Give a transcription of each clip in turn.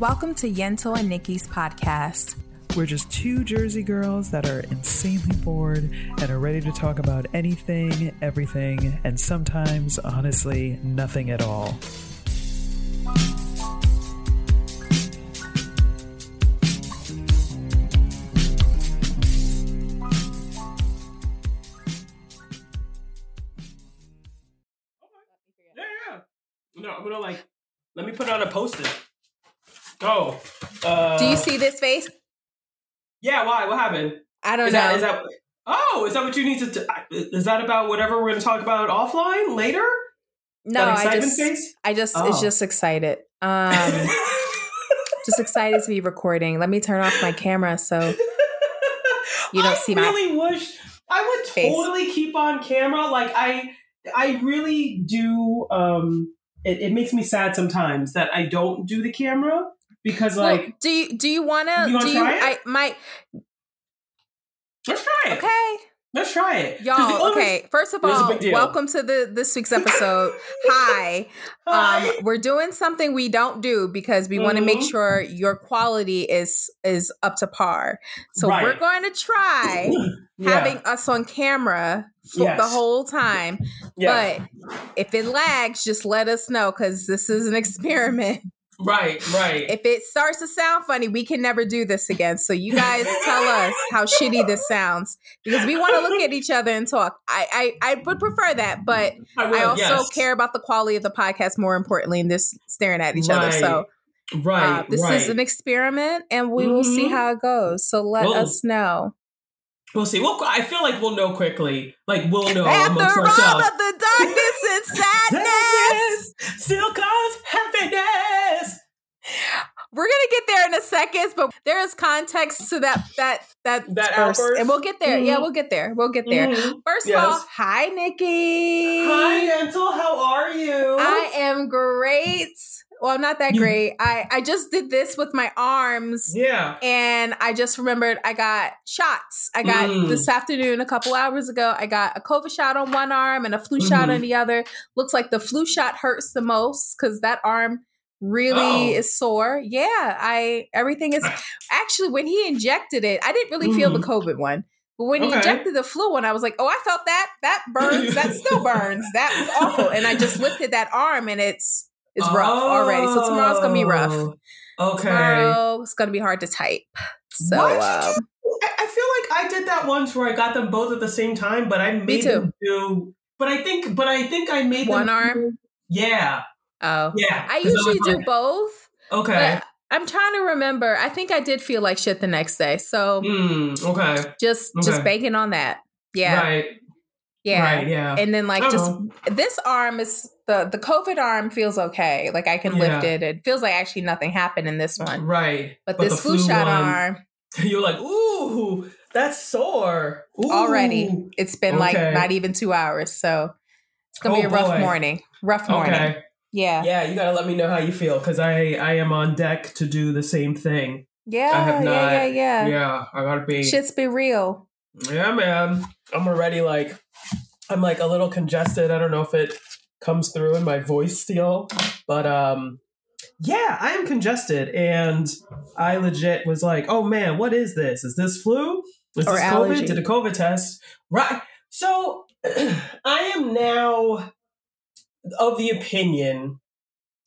Welcome to Yentl and Niki's podcast. We're just two Jersey girls that are insanely bored and are ready to talk about anything, everything, and sometimes, honestly, nothing at all. Yeah, yeah. No, I'm gonna like. Let me put on a post-it. Oh. Uh, Do you see this face? Yeah. Why? What happened? I don't Is know. that, is that? Oh, is that what you need to? T- is that about whatever we're gonna talk about offline later? no, I excitement just, face. I just, Oh. it's just excited. Um, just excited to be recording. Let me turn off my camera so You don't I see my I really wish I would face. totally keep on camera. Like I, I really do. Um, it, it makes me sad sometimes that I don't do the camera because, Well, like, do you do you want to? Do you? try it? I my let's try it. okay, Let's try it. y'all. Okay, first of all, welcome to the this week's episode. Hi. Hi. Um, we're doing something we don't do because we want to make sure your quality is is up to par. So Right. we're going to try Yeah. having us on camera for the whole time. But if it lags, just let us know because this is an experiment. Right, right. If it starts to sound funny, we can never do this again. So you guys tell us how shitty this sounds because we want to look at each other and talk. I I, I would prefer that, but I, will, I also yes. care about the quality of the podcast more importantly than this staring at each other. So Right, uh, this right. is an experiment, and we will see Mhm. how it goes. So let Well, us know. we'll see. Well, I feel like we'll know quickly. Like we'll know After amongst all ourselves. of the darkness and sadness, still happiness. We're gonna get there in a second. But there is context to that that that, That outburst? and we'll get there. Yeah, Mhm. we'll get there. We'll get there. Mhm. First Yes. of all, hi Niki. Hi, Yentl. How are you? I am great. Well, I'm not that You- great. I I just did this with my arms. yeah. And I just remembered I got shots. I got Mm. this afternoon, a couple hours ago, I got a COVID shot on one arm and a flu shot Mhm. on the other. Looks like the flu shot hurts the most because that arm really Oh. is sore. Yeah, I everything is actually when he injected it, I didn't really feel the COVID one. But when he injected the flu one, I was like, oh, I felt that. That burns. that still burns. That was awful. And I just lifted that arm and it's it's rough already. So tomorrow's gonna be rough. Oh, Okay. Tomorrow it's gonna be hard to type. So um, I, feel like I did that once where I got them both at the same time, but I made them do. But I think, but I think I made One arm? do- Yeah, oh. yeah. I usually was do like, both. Okay. I'm trying to remember. I think I did feel like shit the next day. So Mm, okay. just just Okay. banking on that. Yeah. Right. Yeah. Right. Yeah. And then like I just this arm is the the COVID arm feels okay. Like I can lift it. It feels like actually nothing happened in this one. right. But, the this flu, shot one, arm You're like, ooh, that's sore. Ooh. already. It's been like not even two hours. So it's gonna be Oh, a rough boy. morning. Rough morning. Okay. Yeah. Yeah, you gotta let me know how you feel because I I am on deck to do the same thing. Yeah. I have yeah, not- yeah, yeah, Yeah, I gotta be. Shit's be real. Yeah, man. I'm already like, I'm like a little congested. I don't know if it comes through in my voice still, but um, yeah, I am congested, and I legit was like, oh man, what is this? Is this flu? Is Or this allergy. COVID? Did a COVID test? Right. So I am now of the opinion.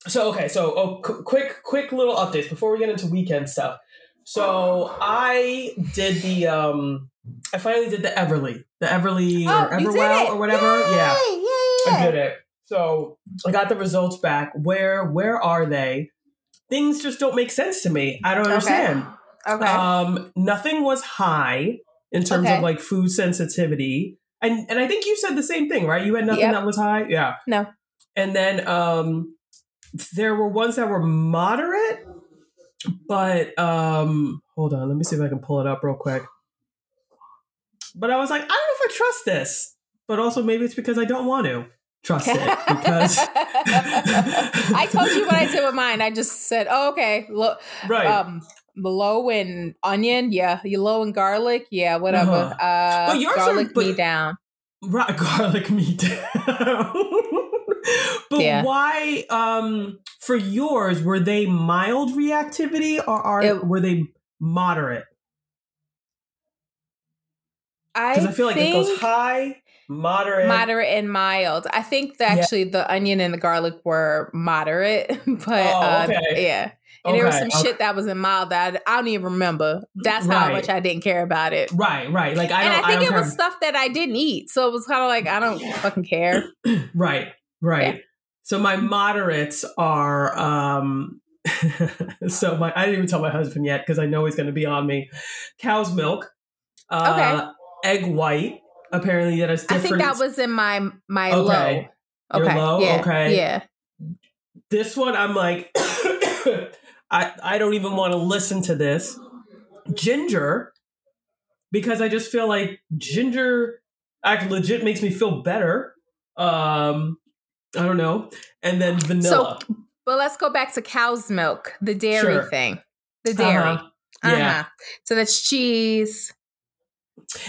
So okay, so oh, qu- quick, quick little updates before we get into weekend stuff. So I did the um I finally did the Everly, the Everly or Oh, did Everwell or whatever. Yay, Yeah, yeah, I did it. So I got the results back. Where where are they? Things just don't make sense to me. I don't Okay. understand. Okay. Um, nothing was high in terms Okay. of like food sensitivity, and and I think you said the same thing, right? You had nothing Yep. that was high. Yeah. No. And then um, there were ones that were moderate, but um, hold on, let me see if I can pull it up real quick. But I was like, I don't know if I trust this, but also maybe it's because I don't want to trust it because I told you what I did with mine. I just said, oh, okay, look, right. um, low in onion, yeah. You low in garlic, yeah, whatever. Uh-huh. Uh, But yours are- garlic but- me down. Right, garlic me down. but Yeah. why um for yours were they mild reactivity or are It- were they moderate? I, I, feel like it goes high, moderate. moderate and mild. I think that Yeah. actually the onion and the garlic were moderate, but Oh, uh, yeah. And there was some okay. shit that was in mild that I, I don't even remember. That's how much I didn't care about it. Right, right. Like I and I think I it don't was stuff that I didn't eat. So it was kind of like, I don't fucking care. care. Right, right. So my moderates are um so my I didn't even tell my husband yet because I know he's gonna be on me. Cow's milk. Uh egg white. Apparently that is different. I think that was in my my Okay. low. Your Okay. low? Yeah. Okay. Yeah. this one I'm like I I don't even want to listen to this. Ginger because I just feel like ginger act legit makes me feel better. Um I don't know. And then vanilla. So, But let's go back to cow's milk, the dairy Sure. thing. The dairy. Uh-huh. Uh-huh. Yeah. So that's cheese.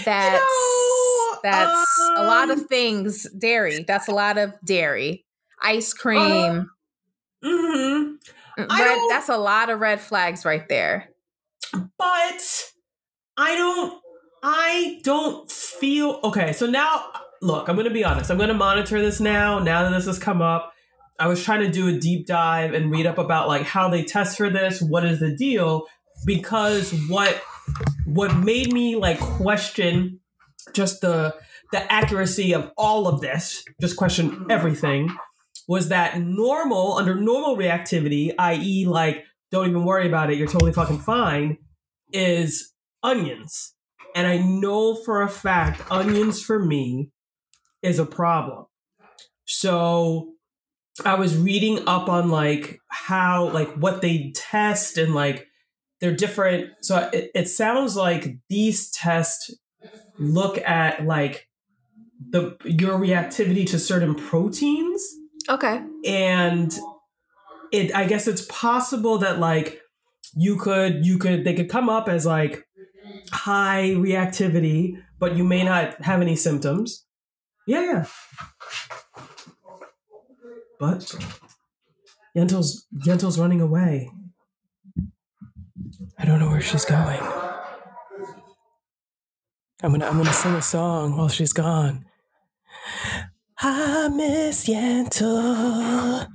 That's know, that's a lot of um, things. Dairy. That's a lot of dairy. Ice cream. Mhm. Mm, I red, that's a lot of red flags right there. but I don't I don't feel okay. So now look, I'm gonna be honest. I'm gonna monitor this now. Now that this has come up, I was trying to do a deep dive and read up about like how they test for this, what is the deal, because what what made me like question just the the accuracy of all of this, just question everything, was that normal under normal reactivity, i.e., like don't even worry about it, you're totally fucking fine, is onions. And I know for a fact onions for me is a problem. So I was reading up on like how like what they test and like they're different. So it, it sounds like these tests look at like the your reactivity to certain proteins Okay. and it i guess it's possible that like you could you could they could come up as like high reactivity but you may not have any symptoms yeah yeah but yentl's yentl's running away i don't know where she's going i'm gonna i'm gonna sing a song while she's gone I miss Yentl.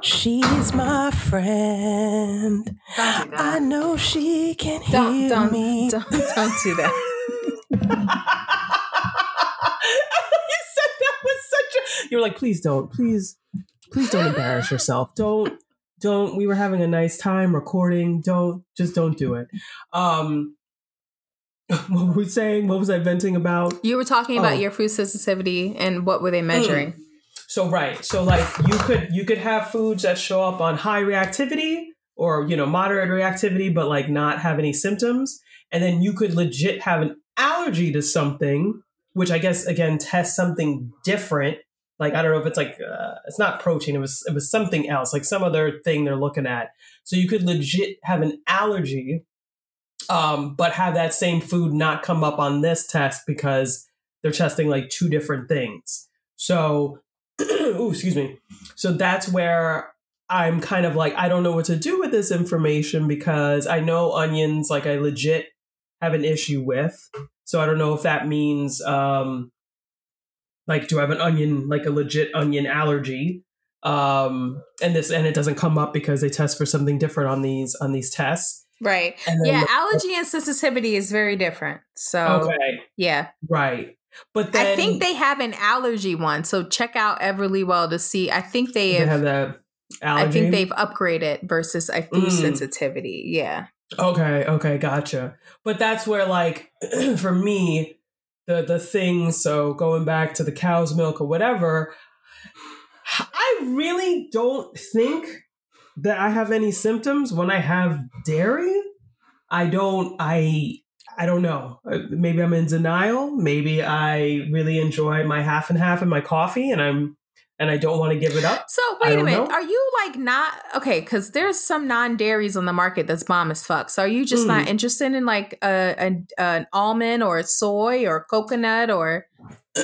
She's my friend. Don't I know she can hear don't, me. don't don't do that. you said that was such a. You were like, please don't, please, please don't embarrass yourself. Don't, don't. We were having a nice time recording. Don't, just don't do it. Um, what were we saying? What was I venting about? You were talking about Oh. your food sensitivity and what were they measuring? So right, so like you could you could have foods that show up on high reactivity or you know moderate reactivity, but like not have any symptoms, and then you could legit have an allergy to something, which I guess again tests something different. Like I don't know if it's like uh, it's not protein, it was it was something else, like some other thing they're looking at. So you could legit have an allergy, um, but have that same food not come up on this test because they're testing like two different things. So ooh, excuse me. So that's where I'm kind of like, I don't know what to do with this information because I know onions, like I legit have an issue with. So I don't know if that means, um, like, do I have an onion, like a legit onion allergy? Um, and this, and it doesn't come up because they test for something different on these, on these tests. Right. Yeah, the- allergy and sensitivity is very different. So okay. yeah. Right. But then I think they have an allergy one. So check out Everlywell to see. I think they they have, have the allergy. I think they've upgraded versus a food Mm. sensitivity. Yeah. Okay, okay, gotcha. But that's where like for me, the the thing, so going back to the cow's milk or whatever, I really don't think that I have any symptoms when I have dairy. I don't I I don't know. Uh, Maybe I'm in denial. Maybe I really enjoy my half and half in my coffee and I'm and I don't want to give it up. So wait a minute. know. Are you like not okay? Because there's some non-dairies on the market that's bomb as fuck. So are you just not Mm. interested in like a, a an almond or a soy or coconut or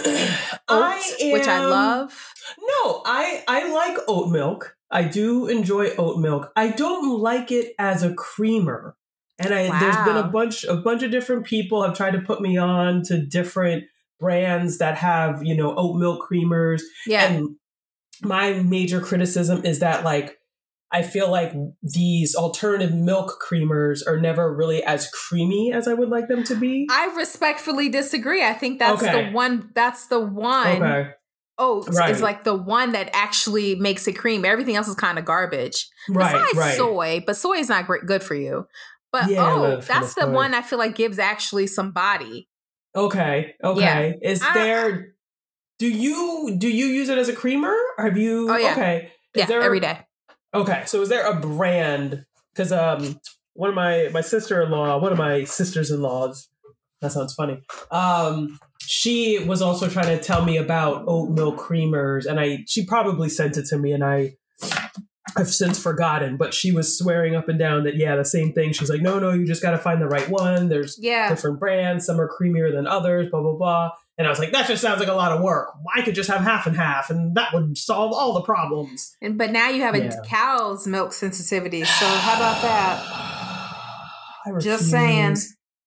Oat, which I love. No, I I like oat milk. I do enjoy oat milk. I don't like it as a creamer. And I there's been a bunch a bunch of different people have tried to put me on to different brands that have, you know, oat milk creamers. Yeah. And my major criticism is that like I feel like these alternative milk creamers are never really as creamy as I would like them to be. I respectfully disagree. I think that's Okay. the one. That's the one. okay. Oats Right. is like the one that actually makes it cream. Everything else is kind of garbage. Right, Besides right. soy, but soy is not great, good for you. But Yeah, oh, that's the one I feel like gives actually some body. Okay. Okay. Is I- there do you do you use it as a creamer? Or have you Oh, yeah. okay. Is Yeah, there every day. Okay. So is there a brand cuz um one of my my sister-in-law, one of my sisters-in-laws, that sounds funny. Um she was also trying to tell me about oat milk creamers and I she probably sent it to me and I I've since forgotten, but she was swearing up and down that yeah, the same thing. She's like, "No, no, you just got to find the right one. There's Yeah. different brands. Some are creamier than others, blah, blah, blah. And I was like, that just sounds like a lot of work. I could just have half and half, and that would solve all the problems. And but now you have a Yeah. cow's milk sensitivity. So how about that? I Just saying.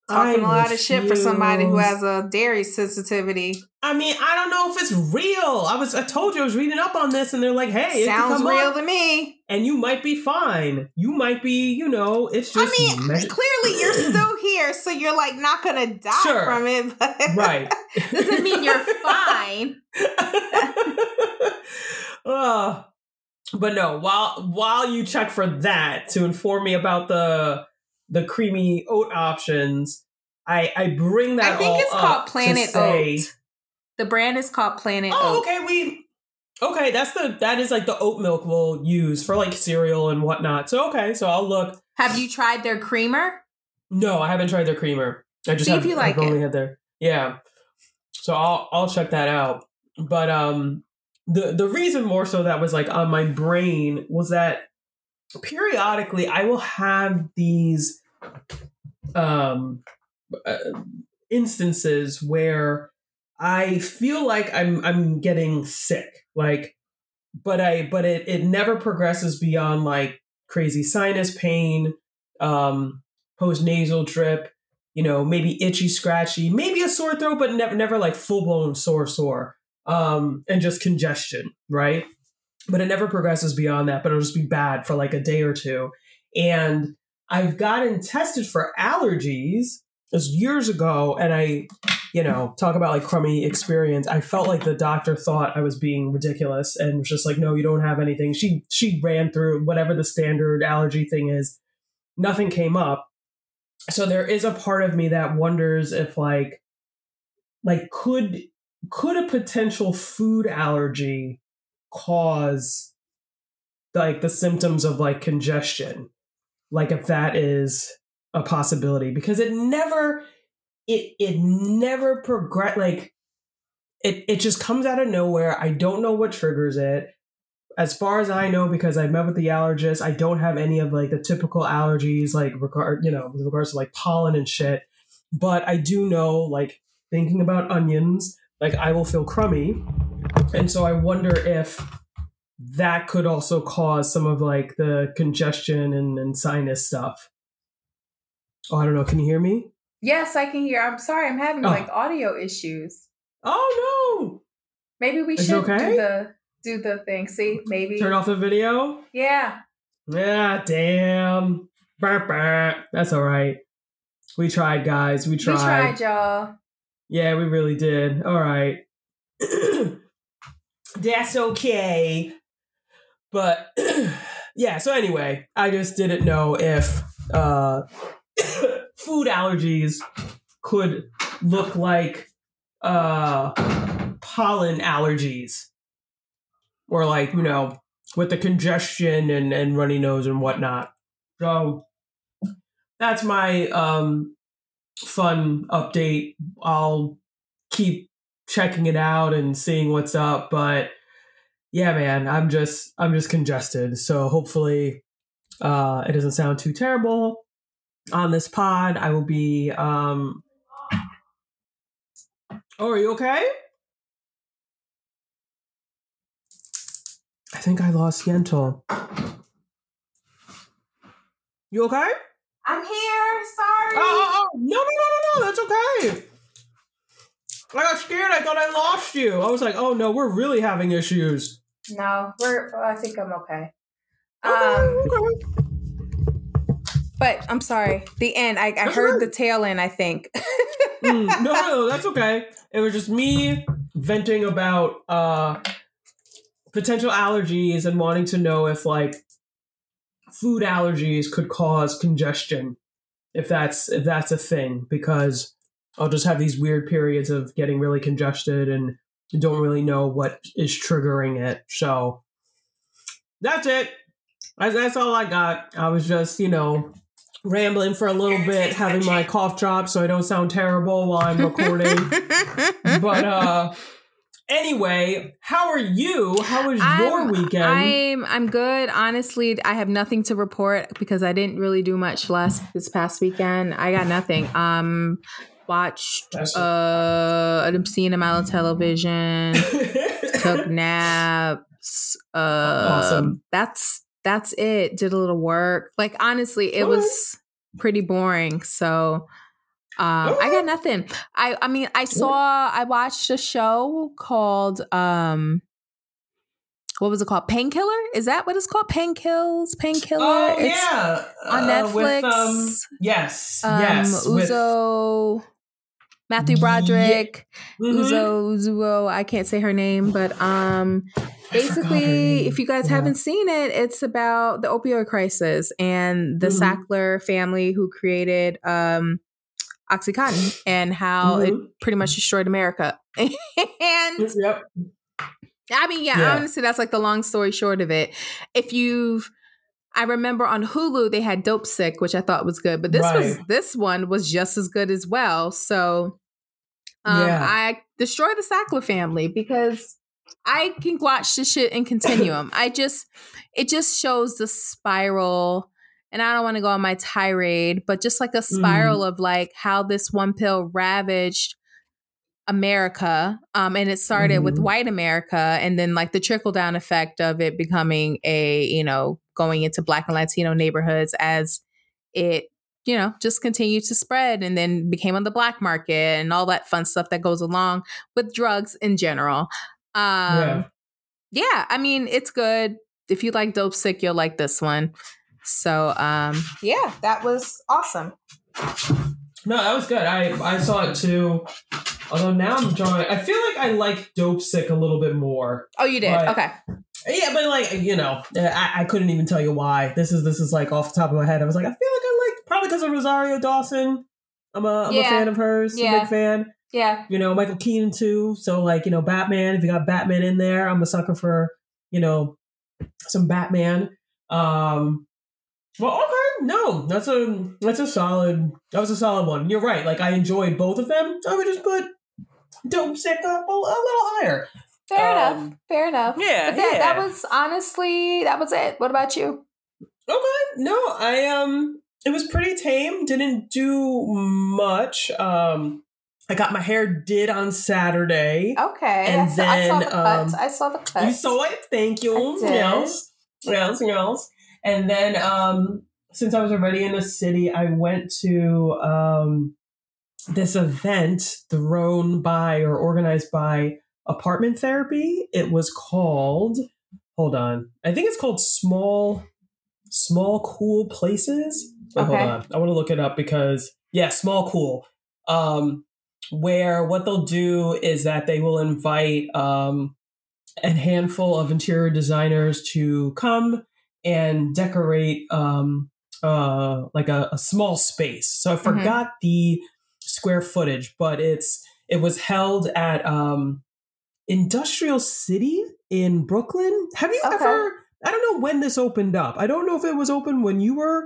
Talking I a lot of shit for somebody who has a dairy sensitivity. I mean, I don't know if it's real. I was, I told you, I was reading up on this, and they're like, hey, Sounds real up, to me. And you might be fine. You might be, you know, it's just. I just mean, measure- clearly you're still here, so you're like not gonna die Sure. from it. But right. doesn't mean you're fine. uh, but no, while while you check for that to inform me about the the creamy oat options, I I bring that. I think all it's up called to Planet say- Oat. The brand is called Planet Oh, Oat. okay. We okay. That's the that is like the oat milk we'll use for like cereal and whatnot. So okay, so I'll look. Have you tried their creamer? No, I haven't tried their creamer. I just See if have, you like I've only it. had their yeah. So I'll I'll check that out. But um, the the reason more so that was like on my brain was that periodically I will have these um uh, instances where I feel like I'm I'm getting sick like but I but it it never progresses beyond like crazy sinus pain um post nasal drip you know maybe itchy scratchy maybe a sore throat but never never like full blown sore sore um and just congestion right? But it never progresses beyond that but it'll just be bad for like a day or two. And I've gotten tested for allergies it was years ago and I you know talk about like crummy experience. I felt like the doctor thought I was being ridiculous and was just like no you don't have anything. She she ran through whatever the standard allergy thing is. Nothing came up. So there is a part of me that wonders if like like could could a potential food allergy cause like the symptoms of like congestion? Like if that is a possibility. Because it never it it never progress like it it just comes out of nowhere. I don't know what triggers it. As far as i know because i met with the allergist i don't have any of like the typical allergies like regard you know with regards to like pollen and shit. But i do know like thinking about onions like i will feel crummy. And so i wonder if that could also cause some of like the congestion and, and sinus stuff. Oh i don't know. Can you hear me Yes, I can hear. I'm sorry, I'm having Oh. like audio issues. oh no Maybe we Is should okay? do the do the thing. See, maybe. turn off the video Yeah. yeah damn Burp, burp. that's all right we tried guys we tried, We tried, y'all. yeah we really did all right that's okay but yeah so anyway i just didn't know if uh food allergies could look like uh pollen allergies. Or like you know with the congestion and and runny nose and whatnot. So that's my um fun update. I'll keep checking it out and seeing what's up but yeah man i'm just i'm just congested. So hopefully uh it doesn't sound too terrible on this pod. I will be. Um... Oh, are you okay? I think I lost Yentl. You okay? I'm here. Sorry. Oh, oh, oh. no, no, no, no, no. That's okay. I got scared. I thought I lost you. I was like, oh no, we're really having issues. No, we're. I think I'm okay. okay, um, okay but I'm sorry. The end. I, I heard the tail end. I think. Mm, no, no, that's okay. It was just me venting about uh potential allergies and wanting to know if like food allergies could cause congestion. If that's if that's a thing, because I'll just have these weird periods of getting really congested and don't really know what is triggering it. So that's it. That's, that's all I got. I was just, you know, rambling for a little bit, having my cough drop so I don't sound terrible while I'm recording. but uh anyway, how are you? How was your I'm- weekend? I'm I'm good. Honestly, I have nothing to report because I didn't really do much last this past weekend. I got nothing. Um watched uh an obscene amount of television, took naps. Uh Awesome. that's that's it. Did a little work. Like honestly, it was pretty boring. So um, I got nothing. I I mean, I saw I watched a show called um what was it called? Painkiller? Is that what it's called? Painkills? Painkiller? oh It's yeah, on Uh, Netflix. with, um, yes, um, yes, with- Uzo, Matthew Ye- Broderick, Mhm. Uzo, Uzuo. I can't say her name, but um, I forgot her basically, if you guys Yeah. haven't seen it, it's about the opioid crisis and the Mhm. Sackler family who created um, OxyContin and how it Mhm. pretty much destroyed America. and Yep. I mean, yeah, Yeah. honestly, that's like the long story short of it. If you've I remember on Hulu they had Dopesick, which I thought was good, but this was this one was just as good as well. So um, Yeah. I destroy the Sackler family because I can watch this shit in continuum. I just it just shows the spiral and I don't want to go on my tirade, but just like a spiral Mm. of like how this one pill ravaged America. Um, and it started with Mhm. white America and then like the trickle down effect of it becoming a, you know, going into black and Latino neighborhoods as it, you know, just continued to spread and then became on the black market and all that fun stuff that goes along with drugs in general. Um, Yeah. yeah, I mean, it's good. If you like Dopesick, you'll like this one. So, um, yeah, that was awesome. No, that was good. I I saw it too. Although now I'm drawing. I feel like I like Dopesick a little bit more. Oh, you did? Okay. Yeah, but like you know, I, I couldn't even tell you why. This is this is like off the top of my head. I was like, I feel like I like probably because of Rosario Dawson. I'm a I'm Yeah. a fan of hers. I'm a Yeah. big fan. Yeah. You know, Michael Keaton too. So like you know, Batman. If you got Batman in there, I'm a sucker for you know some Batman. Um, well, okay, no, that's a that's a solid. That was a solid one. You're right. Like I enjoyed both of them. I would just put Dopesick up a, a little higher. Fair Um, enough. Fair enough. yeah, that, that was honestly, that was it. What about you? Okay, no, I um, it was pretty tame. Didn't do much. Um, I got my hair did on Saturday. Okay. And I, saw, I saw then, the cuts. um, I saw the cuts. You saw it. Thank you. Yes, yes, yes. And then, um, since I was already in the city, I went to um this event thrown by or organized by Apartment Therapy. It was called. Hold on. I think it's called Small Small Cool Places. Wait, Okay. Hold on. I want to look it up because yeah, Small Cool. Um, where what they'll do is that they will invite um a handful of interior designers to come and decorate um uh like a, a small space. So I Mm-hmm. forgot the square footage, but it's it was held at um Industrial City in Brooklyn. Have you Okay. ever I don't know when this opened up. I don't know if it was open when you were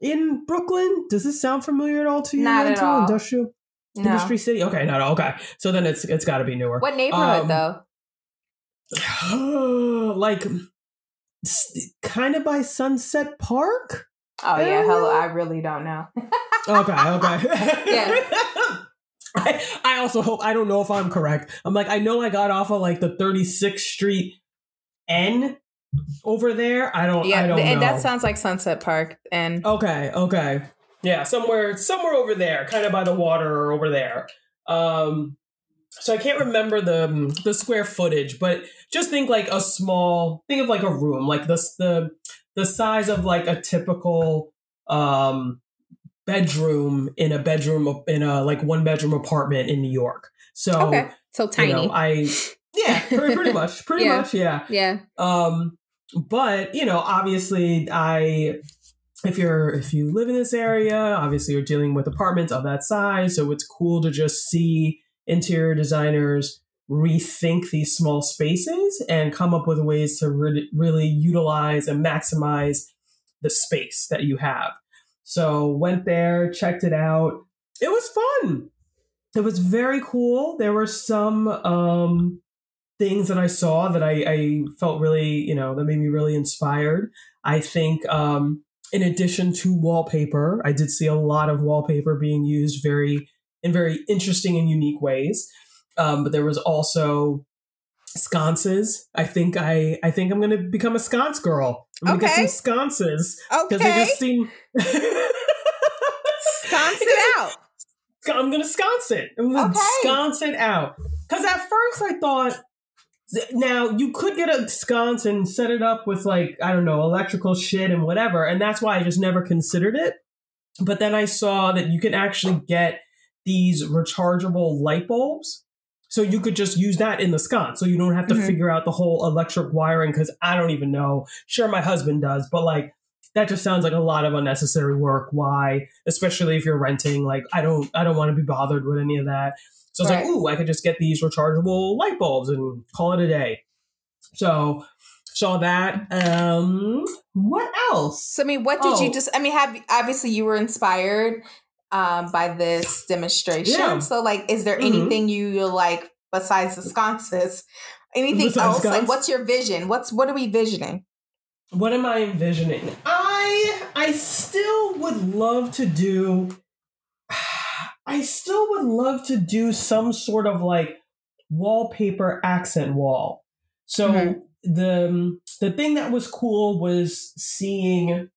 in Brooklyn. Does this sound familiar at all to you? Not at all. Industrial no. Industry City. Okay, no, no, okay. So then it's it's got to be newer. What neighborhood Um, though? like kind of by Sunset Park. Oh yeah, hello. I really don't know. Okay, okay. Yeah. I, I also hope I don't know if I'm correct. I'm like I know I got off of like the 36th Street N over there. I don't. Yeah, I don't and know. that sounds like Sunset Park. And Okay, okay. Yeah, somewhere somewhere over there, kind of by the water or over there. Um so I can't remember the the square footage, but just think like a small think of like a room, like the the the size of like a typical um bedroom in a bedroom in a like one bedroom apartment in New York. So okay, so tiny. you know, I yeah, pretty, pretty much, pretty Yeah. much, yeah. yeah. Um, but you know, obviously, I if you're if you live in this area, obviously you're dealing with apartments of that size, so it's cool to just see interior designers rethink these small spaces and come up with ways to re- really utilize and maximize the space that you have. So went there, checked it out. It was fun. It was very cool. There were some um, things that I saw that I, I felt really, you know, that made me really inspired. I think, um, in addition to wallpaper, I did see a lot of wallpaper being used very in very interesting and unique ways. Um, but there was also sconces. I think I I think I'm going to become a sconce girl. I'm going to Okay. get some sconces because they just seem. sconce it out. I'm gonna sconce it. I'm gonna Okay. sconce it out. Because at first I thought, now you could get a sconce and set it up with like I don't know electrical shit and whatever, and that's why I just never considered it. But then I saw that you can actually get these rechargeable light bulbs. So you could just use that in the sconce. So you don't have to Mhm. figure out the whole electric wiring because I don't even know. Sure, my husband does, but like that just sounds like a lot of unnecessary work. Why? Especially if you're renting. Like I don't I don't want to be bothered with any of that. So it's Right. like, ooh, I could just get these rechargeable light bulbs and call it a day. So saw that. Um what else? So I mean, what did you Oh. just? I mean, have obviously you were inspired um, by this demonstration. Yeah. So like, is there Mhm. anything you like besides the sconces? Anything Besides else? Like, what's your vision? What's what are we visioning? What am I envisioning? I I still would love to do I still would love to do some sort of like wallpaper accent wall. So Mhm. the the thing that was cool was seeing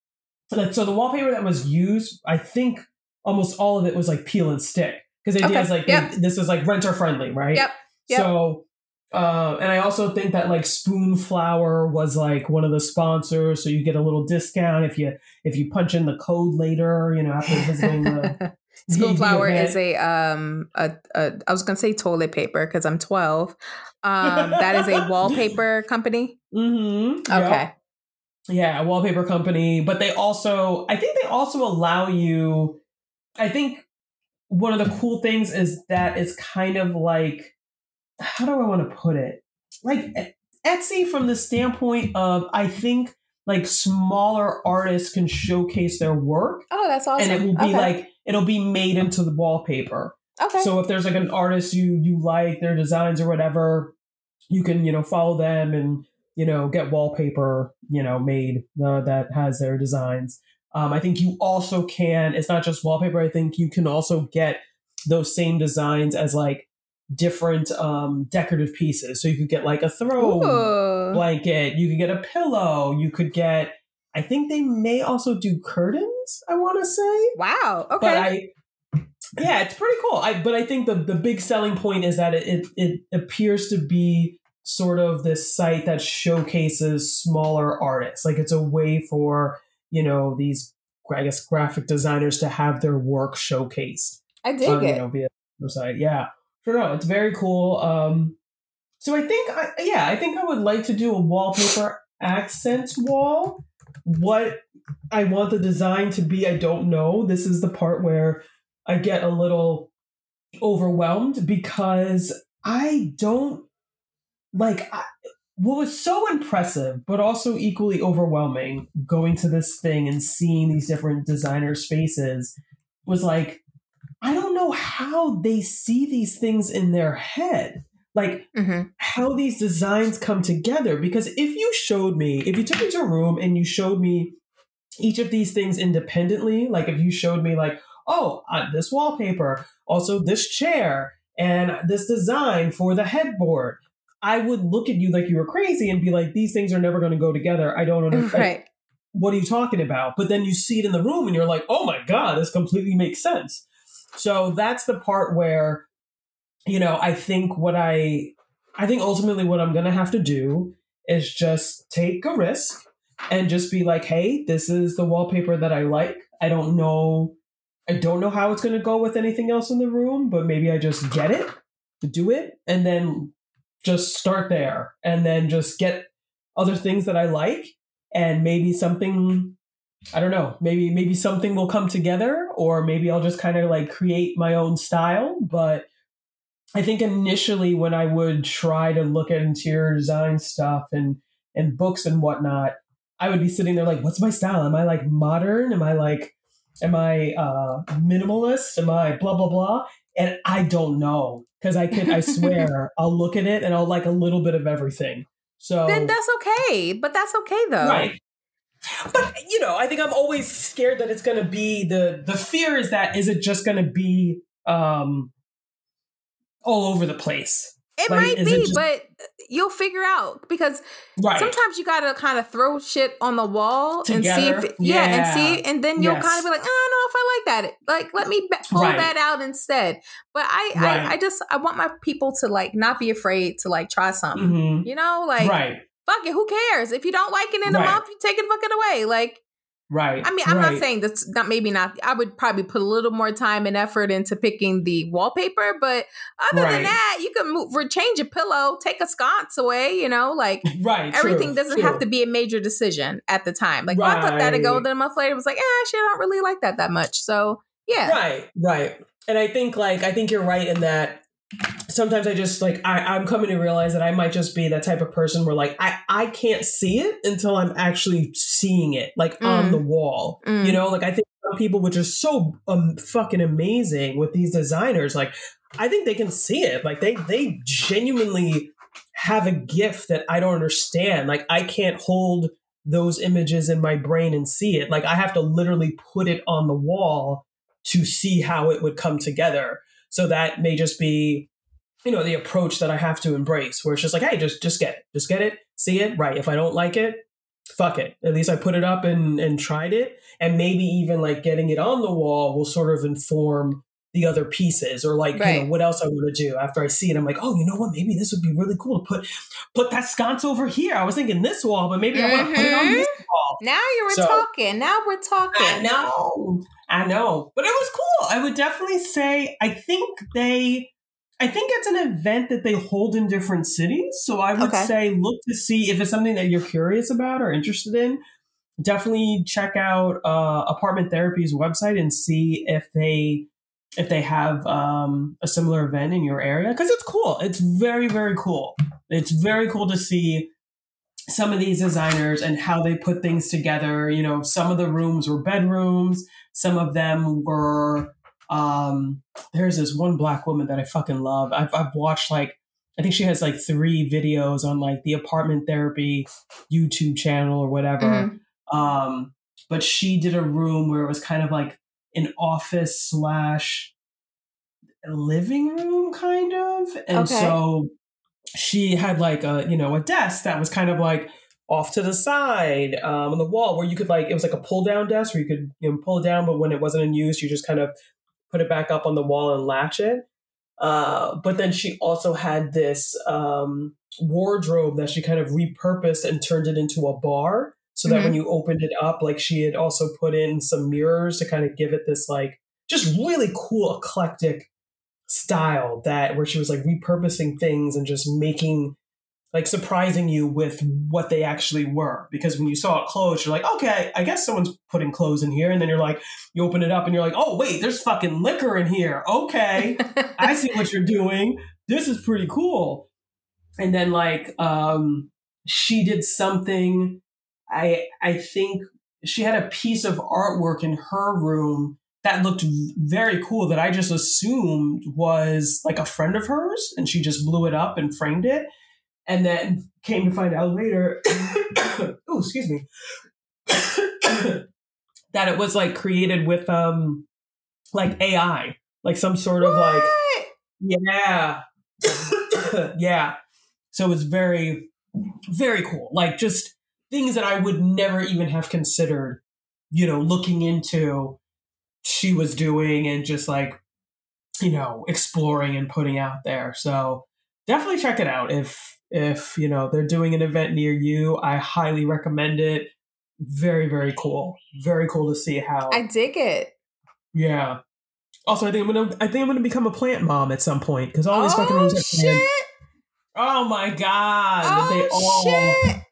like so the wallpaper that was used, I think almost all of it was like peel and stick. Because the idea Okay. is like Yep. this is like renter friendly, right? Yep. Yep. So, uh, and I also think that like Spoonflower was like one of the sponsors, so you get a little discount if you if you punch in the code later, you know, after visiting the Spoonflower is a um a, a I was gonna say toilet paper because I'm 12. Um, that is a wallpaper company. Mm-hmm. Okay. Yeah, a wallpaper company, but they also I think they also allow you I think one of the cool things is that it's kind of like how do I want to put it? Like Etsy from the standpoint of I think like smaller artists can showcase their work Oh, that's awesome. and it will be okay. like it'll be made into the wallpaper. okay. So if there's like an artist you you like their designs or whatever, you can you know follow them and you know get wallpaper you know made uh, that has their designs. Um, I think you also can. It's not just wallpaper. I think you can also get those same designs as like different um, decorative pieces. So you could get like a throw Ooh. blanket. You could get a pillow. You could get. I think they may also do curtains. I want to say Wow. Okay. but I yeah, it's pretty cool. I but I think the the big selling point is that it it, it appears to be sort of this site that showcases smaller artists. Like it's a way for you know these I guess graphic designers to have their work showcased I dig on, it. you know via website. Yeah, sure. No, it's very cool. Um, so I think I, yeah, I think I would like to do a wallpaper accent wall. What I want the design to be, I don't know. This is the part where I get a little overwhelmed because I don't like I, what was so impressive, but also equally overwhelming going to this thing and seeing these different designer spaces was like, I don't know how they see these things in their head. Like, hmm how these designs come together because if you showed me if you took me to a room and you showed me each of these things independently like if you showed me like oh uh, this wallpaper also this chair and this design for the headboard I would look at you like you were crazy and be like, these things are never going to go together. I don't understand. Right. What are you talking about? But then you see it in the room and you're like, oh my God, this completely makes sense. So that's the part where, you know, I think what I, I think ultimately what I'm going to have to do is just take a risk and just be like, hey, this is the wallpaper that I like. I don't know. I don't know how it's going to go with anything else in the room, but maybe I just get it, do it, and then just start there and then just get other things that I like and maybe something I don't know, maybe maybe something will come together or maybe I'll just kind of like create my own style, but I think initially when I would try to look at interior design stuff and and books and whatnot, I would be sitting there like, what's my style? Am I like modern? Am I like am I uh minimalist? Am I blah blah blah? And I don't know because I could I swear I'll look at it and I'll like a little bit of everything. So then that's okay. But that's okay though. Right. But you know, I think I'm always scared that it's going to be the the fear is that is it just going to be um all over the place. It Like, might be, it just- but you'll figure out because Right. sometimes you gotta kind of throw shit on the wall and see if Together? it, yeah, and see and then you'll Yes. kind of be like, I don't know if I like that. Like, let me pull Right. that out instead. But I, Right. I, I just I want my people to like not be afraid to like try something. Mhm. You know, like right. Fuck it, who cares if you don't like it in a Right. month? You take it fucking away. Like, Right. I mean, I'm right. not saying that's not maybe not. I would probably put a little more time and effort into picking the wallpaper, but other Right. than that, you can move or change a pillow, take a sconce away. You know, like right. everything true, doesn't true. have to be a major decision at the time. Like, oh, I thought that'd go. Right. Then a month later, it was like, eh, actually, I don't really like that that much. So yeah, Right, right. And I think like I think you're right in that sometimes I just like I, I'm coming to realize that I might just be that type of person where like I, I can't see it until I'm actually seeing it like on Mm. the wall. Mm. You know, like I think some people which are so um, fucking amazing with these designers, like I think they can see it. Like they they genuinely have a gift that I don't understand. Like I can't hold those images in my brain and see it. Like I have to literally put it on the wall to see how it would come together. So that may just be, you know, the approach that I have to embrace, where it's just like, hey, just just get it, just get it, see it, right. If I don't like it, fuck it. At least I put it up and and tried it, and maybe even like getting it on the wall will sort of inform the other pieces or like you know what else I want to do after I see it. I'm like, oh, you know what? Maybe this would be really cool to put put that sconce over here. I was thinking this wall, but maybe I want to put it on this mm-hmm. wall. now you were So- talking. Now we're talking. I know. I know. But it was cool. I would definitely say I think they I think it's an event that they hold in different cities. So I would Okay. say look to see if it's something that you're curious about or interested in. Definitely check out uh, Apartment Therapy's website and see if they if they have um, a similar event in your area because it's cool. It's very very cool. It's very cool to see some of these designers and how they put things together. You know, some of the rooms were bedrooms, some of them were. Um, there's this one black woman that I fucking love. I've, I've watched like, I think she has like three videos on like the apartment therapy YouTube channel or whatever. Mhm. Um, but she did a room where it was kind of like an office slash living room, kind of. And Okay. so she had like a you know a desk that was kind of like off to the side um, on the wall where you could like it was like a pull down desk where you could you know pull it down, but when it wasn't in use, you just kind of put it back up on the wall and latch it. Uh, but then she also had this um, wardrobe that she kind of repurposed and turned it into a bar so that Mhm. when you opened it up, like she had also put in some mirrors to kind of give it this like just really cool eclectic style that where she was like repurposing things and just making like surprising you with what they actually were. Because when you saw it closed you're like okay i guess someone's putting clothes in here. And then you're like you open it up and you're like oh wait there's fucking liquor in here. Okay. I see what you're doing. This is pretty cool. And then like um she did something. I I think she had a piece of artwork in her room that looked very cool that I just assumed was like a friend of hers and she just blew it up and framed it and then came to find out later oh excuse me that it was like created with um like AI like some sort of like yeah. yeah. So it's very, very cool. Like just things that I would never even have considered, you know, looking into she was doing and just like, you know, exploring and putting out there. So definitely check it out if if you know they're doing an event near you. I highly recommend it. Very very cool. Very cool to see how I dig it. Yeah. Also, I think I'm gonna I think I'm gonna become a plant mom at some point because all these oh, fucking rooms are oh, shit. Oh my god! Oh, they all shit.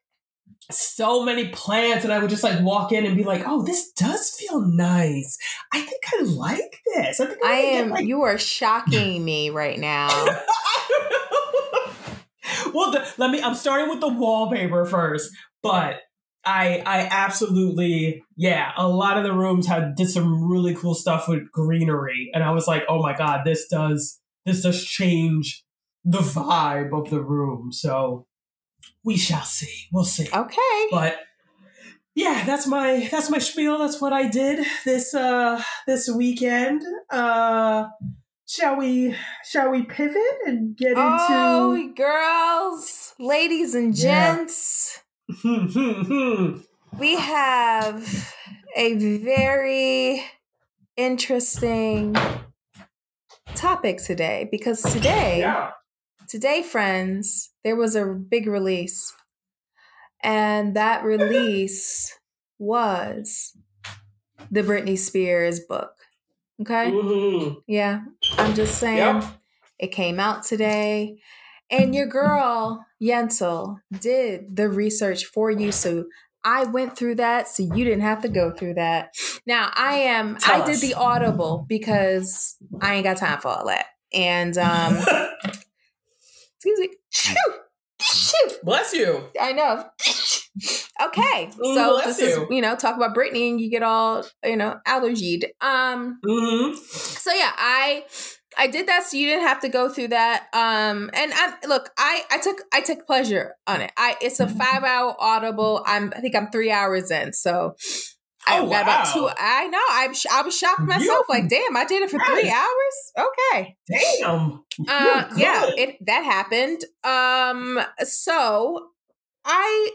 So many plants, and I would just like walk in and be like, "Oh, this does feel nice. I think I like this. I think I I, am. Like- you are shocking me right now. well, the, let me. I'm starting with the wallpaper first, but I I absolutely yeah. A lot of the rooms had did some really cool stuff with greenery, and I was like, oh my god, this does this does change the vibe of the room. So we shall see. We'll see. Okay. But yeah, that's my that's my spiel. That's what I did this uh this weekend. Uh shall we shall we pivot and get into. Oh, into girls, ladies, and gents, hmm. we have a very interesting topic today because today, yeah. Today, friends, there was a big release, and that release was the Britney Spears book. Okay. Yeah, I'm just saying. Yep. It came out today. And your girl, Yentl, did the research for you. So I went through that so you didn't have to go through that. Now I am Tell I did the audible because I ain't got time for all that. And um excuse me. Shoo! Shoo! Bless you. I know. okay. So bless this is, you. you know, talk about Britney and you get all, you know, allergied. Um hmm so yeah i i did that so you didn't have to go through that um and i look i i took i took pleasure on it i it's a Mm-hmm. five hour audible i'm i think i'm three hours in so I Oh, got about wow. two. I know. I'm. sh- I was shocked myself. Like, damn, I did it for three hours. Okay. Damn. Uh, yeah, it that happened. Um, so I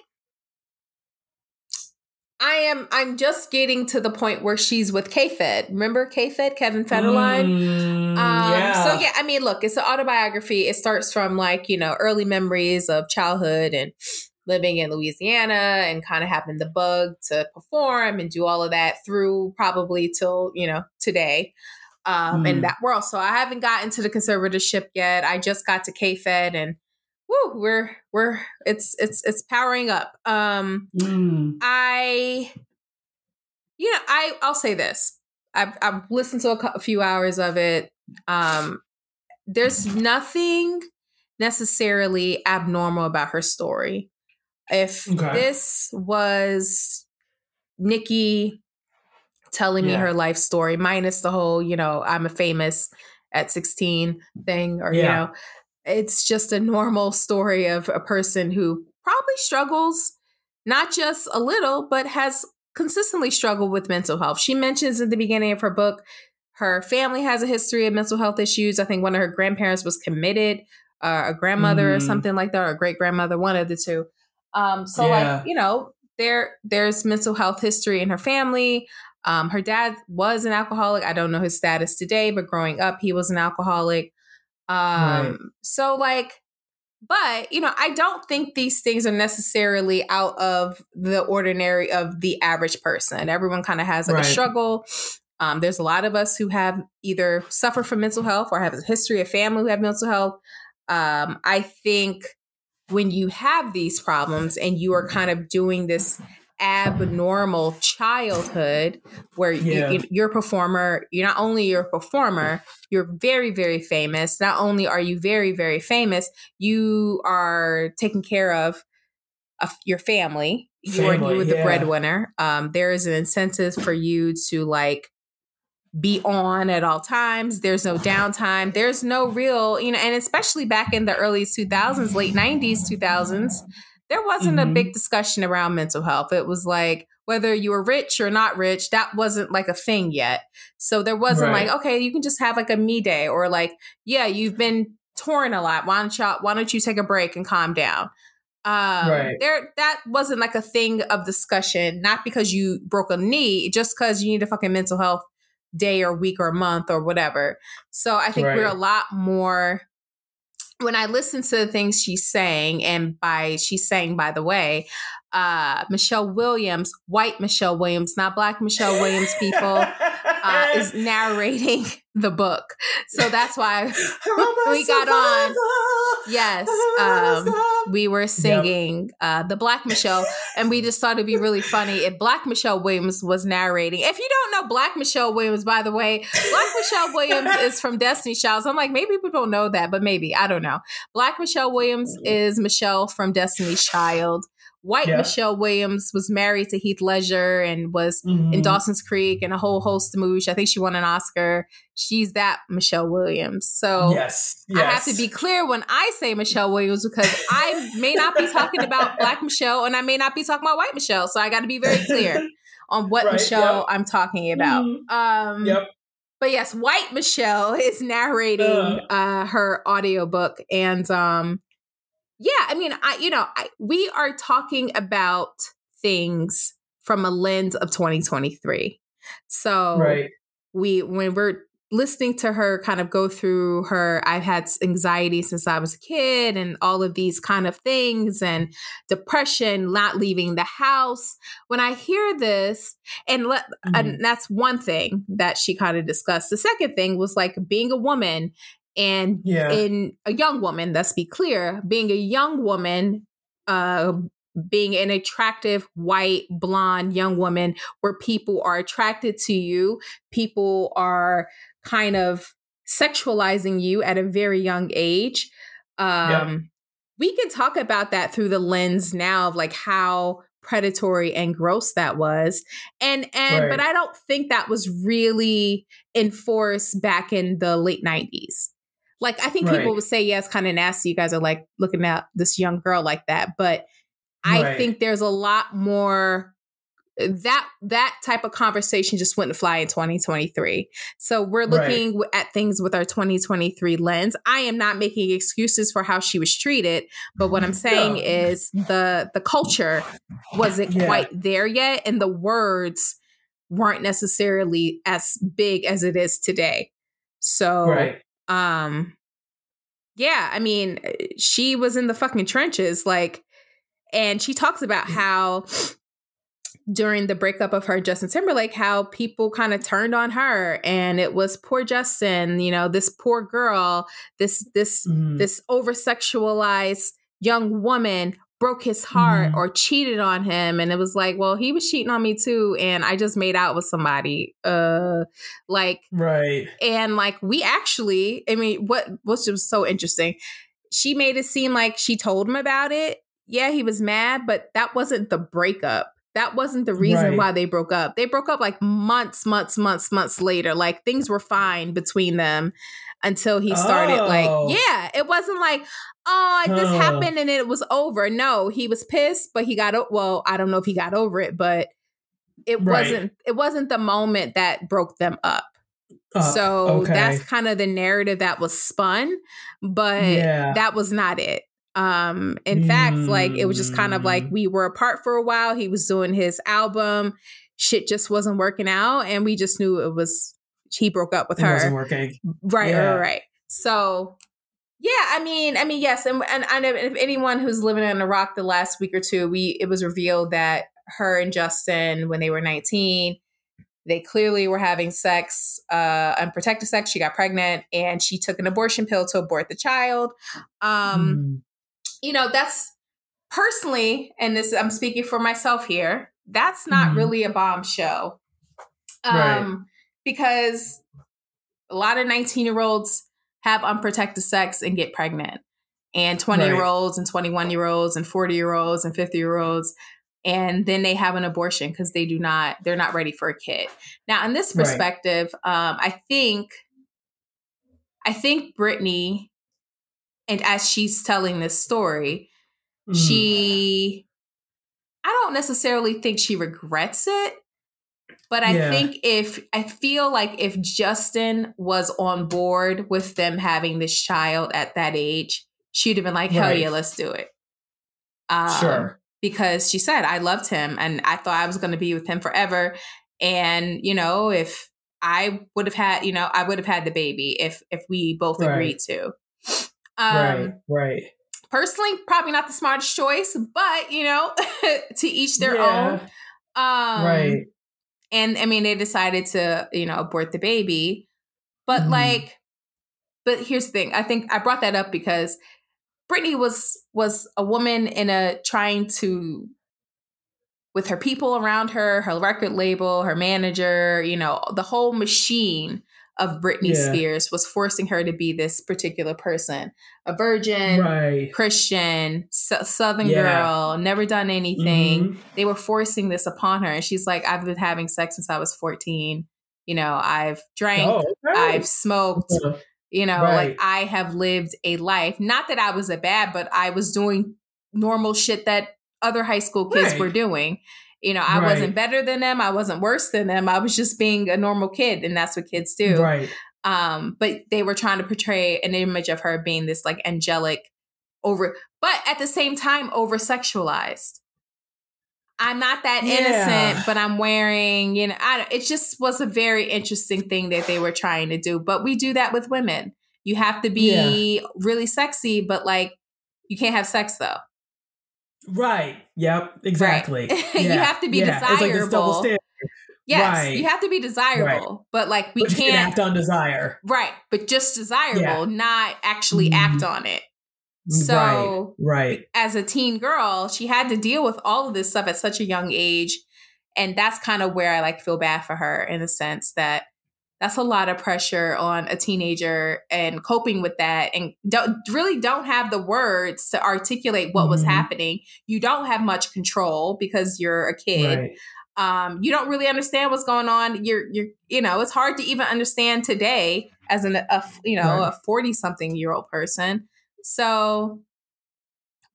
I am I'm just getting to the point where she's with K-Fed. Remember K-Fed, Kevin Federline? Mm, Um, yeah. So yeah, I mean, look, it's an autobiography. It starts from like you know early memories of childhood and living in Louisiana and kind of having the bug to perform and do all of that through probably till you know today. Um, Mm. in that world. So I haven't gotten to the conservatorship yet. I just got to K-Fed and woo, we're we're it's it's it's powering up. Um, Mm. I, you know, I I'll say this. I've I've listened to a, a few hours of it. Um, there's nothing necessarily abnormal about her story. If Okay. this was Niki telling me her life story, minus the whole, you know, I'm a famous at 16 thing, or, you know, it's just a normal story of a person who probably struggles, not just a little, but has consistently struggled with mental health. She mentions in the beginning of her book, her family has a history of mental health issues. I think one of her grandparents was committed, uh, a grandmother or Mm. something like that, or a great grandmother, one of the two. Um, so Yeah. like, you know, there there's mental health history in her family. Um, her dad was an alcoholic. I don't know his status today, but growing up, he was an alcoholic. Um, Right. so like, but you know, I don't think these things are necessarily out of the ordinary of the average person. Everyone kind of has like Right. a struggle. Um, there's a lot of us who have either suffered from mental health or have a history of family who have mental health. Um, I think when you have these problems and you are kind of doing this abnormal childhood where Yeah. you, you're a performer you're not only you're a performer you're very very famous. Not only are you very very famous you are taking care of, of your family. You are Family, you are the breadwinner. Um, there is an incentive for you to like be on at all times. There's no downtime. There's no real, you know, and especially back in the early 2000s, late 90s, 2000s, there wasn't Mhm. a big discussion around mental health. It was like whether you were rich or not rich, that wasn't like a thing yet. So there wasn't Right. like, okay, you can just have like a me day or like, yeah, you've been touring a lot. Why don't you why don't you take a break and calm down? Um, right. there that wasn't like a thing of discussion, not because you broke a knee, just because you need a fucking mental health day or week or month or whatever. So I think right. we're a lot more when I listen to the things she's saying, and by she's saying, by the way, uh, Michelle Williams, white Michelle Williams, not black Michelle Williams, people, uh, is narrating the book. So that's why we got on. Yes, um, we were singing uh, the Black Michelle, and we just thought it'd be really funny if Black Michelle Williams was narrating. If you don't know Black Michelle Williams, by the way, Black Michelle Williams is from Destiny Child. So I'm like, maybe people don't know that, but maybe I don't know. Black Michelle Williams is Michelle from Destiny's Child. White yeah. Michelle Williams was married to Heath Ledger and was mm-hmm. in Dawson's Creek and a whole host of movies. I think she won an Oscar. She's that Michelle Williams. So yes, yes. I have to be clear when I say Michelle Williams because I may not be talking about Black Michelle and I may not be talking about White Michelle. So I got to be very clear on what right, Michelle yep. I'm talking about. Mm-hmm. Um, yep. But yes, White Michelle is narrating uh. Uh, her audiobook and um, yeah, I mean, I you know, I, we are talking about things from a lens of 2023. So right. we when we're listening to her kind of go through her I've had anxiety since I was a kid and all of these kind of things and depression, not leaving the house. When I hear this and let mm-hmm. and that's one thing that she kind of discussed. The second thing was like being a woman and yeah. in a young woman, let's be clear, being a young woman, uh, being an attractive white blonde young woman where people are attracted to you, people are kind of sexualizing you at a very young age. Um, yeah. We can talk about that through the lens now of like how predatory and gross that was and and right. but i don't think that was really enforced back in the late 90s like I think right. people would say, yeah, it's kind of nasty. You guys are like looking at this young girl like that. But I right. think there's a lot more uh, that that type of conversation just wouldn't fly in 2023. So we're looking right. at things with our 2023 lens. I am not making excuses for how she was treated, but what I'm saying no. is the the culture wasn't yeah. quite there yet and the words weren't necessarily as big as it is today. So right. Um, yeah, I mean, eh, she was in the fucking trenches, like, and she talks about mm. how during the breakup of her Justin Timberlake, how people kind of turned on her, and it was poor Justin, you know, this poor girl, this this mm. this over sexualized young woman broke his heart mm. or cheated on him and it was like well he was cheating on me too and i just made out with somebody uh like right. and like we actually i mean what was just so interesting she made it seem like she told him about it. Yeah he was mad but that wasn't the breakup. That wasn't the reason right. why they broke up. They broke up like months months months months later like things were fine between them until he started oh. like yeah it wasn't like oh this huh. happened and it was over no he was pissed but he got well i don't know if he got over it but it right. wasn't it wasn't the moment that broke them up so okay. that's kind of the narrative that was spun but yeah. that was not it um in mm. fact like it was just kind of like mm. we were apart for a while he was doing his album shit just wasn't working out and we just knew it was he broke up with it her. Wasn't working. Right, yeah. right, right. So yeah, I mean, I mean, yes, and and, and if anyone who's living in Iraq the last week or two, we it was revealed that her and Justin, when they were nineteen, they clearly were having sex, uh, unprotected sex. She got pregnant, and she took an abortion pill to abort the child. Um, mm. You know, that's personally, and this I'm speaking for myself here. That's not mm. really a bombshell. Um, right because a lot of 19 year olds have unprotected sex and get pregnant and 20 year olds and 21 year olds and 40 year olds and 50 year olds and then they have an abortion because they do not they're not ready for a kid now in this perspective right. um, i think i think Britney and as she's telling this story mm. she i don't necessarily think she regrets it But I Yeah. think if I feel like if Justin was on board with them having this child at that age, she'd have been like, "Hell Right. yeah, let's do it." Um, sure. because she said I loved him and I thought I was going to be with him forever. And you know, if I would have had, you know, I would have had the baby if if we both Right. agreed to. Um, right. Right. Personally, probably not the smartest choice, but you know, to each their Yeah. own. Um, right. And I mean, they decided to, you know, abort the baby. But Mhm. like, but here's the thing. I think I brought that up because Britney was was a woman in a trying to with her people around her, her record label, her manager, you know, the whole machine of Britney Yeah. Spears was forcing her to be this particular person, a virgin, Right. Christian, Southern Yeah. girl, never done anything. Mhm. They were forcing this upon her. And she's like, I've been having sex since I was 14. You know, I've drank, Oh, okay. I've smoked, Uh, you know, Right. like I have lived a life. Not that I was a bad, but I was doing normal shit that other high school kids Right. were doing. You know, I Right. wasn't better than them. I wasn't worse than them. I was just being a normal kid, and that's what kids do. Right. Um, but they were trying to portray an image of her being this like angelic, over, but at the same time over sexualized. I'm not that Yeah. innocent, but I'm wearing, you know, I, it just was a very interesting thing that they were trying to do. But we do that with women. You have to be really sexy, but like you can't have sex though. Right. Yep. Exactly. You Yeah. have to be yeah. It's like this double desirable. standard. Yes, Right. you have to be desirable, but like we but you can can't act on desire. right, but just desirable, Yeah. not actually Mhm. act on it. So right. Right. as a teen girl, she had to deal with all of this stuff at such a young age. And that's kind of where I like feel bad for her in the sense that that's a lot of pressure on a teenager and coping with that and don't really don't have the words to articulate what was Mhm. happening. You don't have much control because you're a kid. Right. Um, you don't really understand what's going on. You're you're you know, it's hard to even understand today as an a you know, Right. a 40 something year old person. So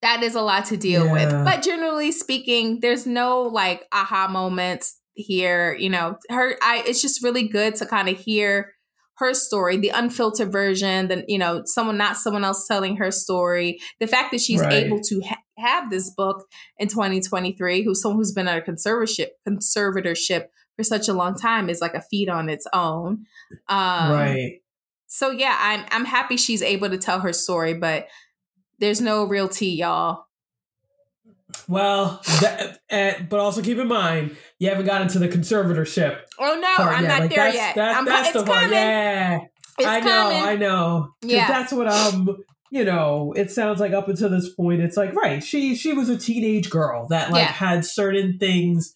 that is a lot to deal with. But generally speaking, there's no like aha moments here. You know, her I it's just really good to kind of hear her story, the unfiltered version, then you know, someone not someone else telling her story. The fact that she's Right. able to ha- have this book in 2023, who's someone who's been under conservatorship conservatorship for such a long time is like a feat on its own. Um, right. so yeah, I'm I'm happy she's able to tell her story, but there's no real tea, y'all. Well, that, uh, but also keep in mind you haven't gotten to the conservatorship Oh no, I'm yet. not Like, there that's, yet. That's, I'm that's it's the coming. Yeah. It's I know. coming. I know. Yeah. That's what um. You know, it sounds like up until this point, it's like right. She she was a teenage girl that like Yeah. had certain things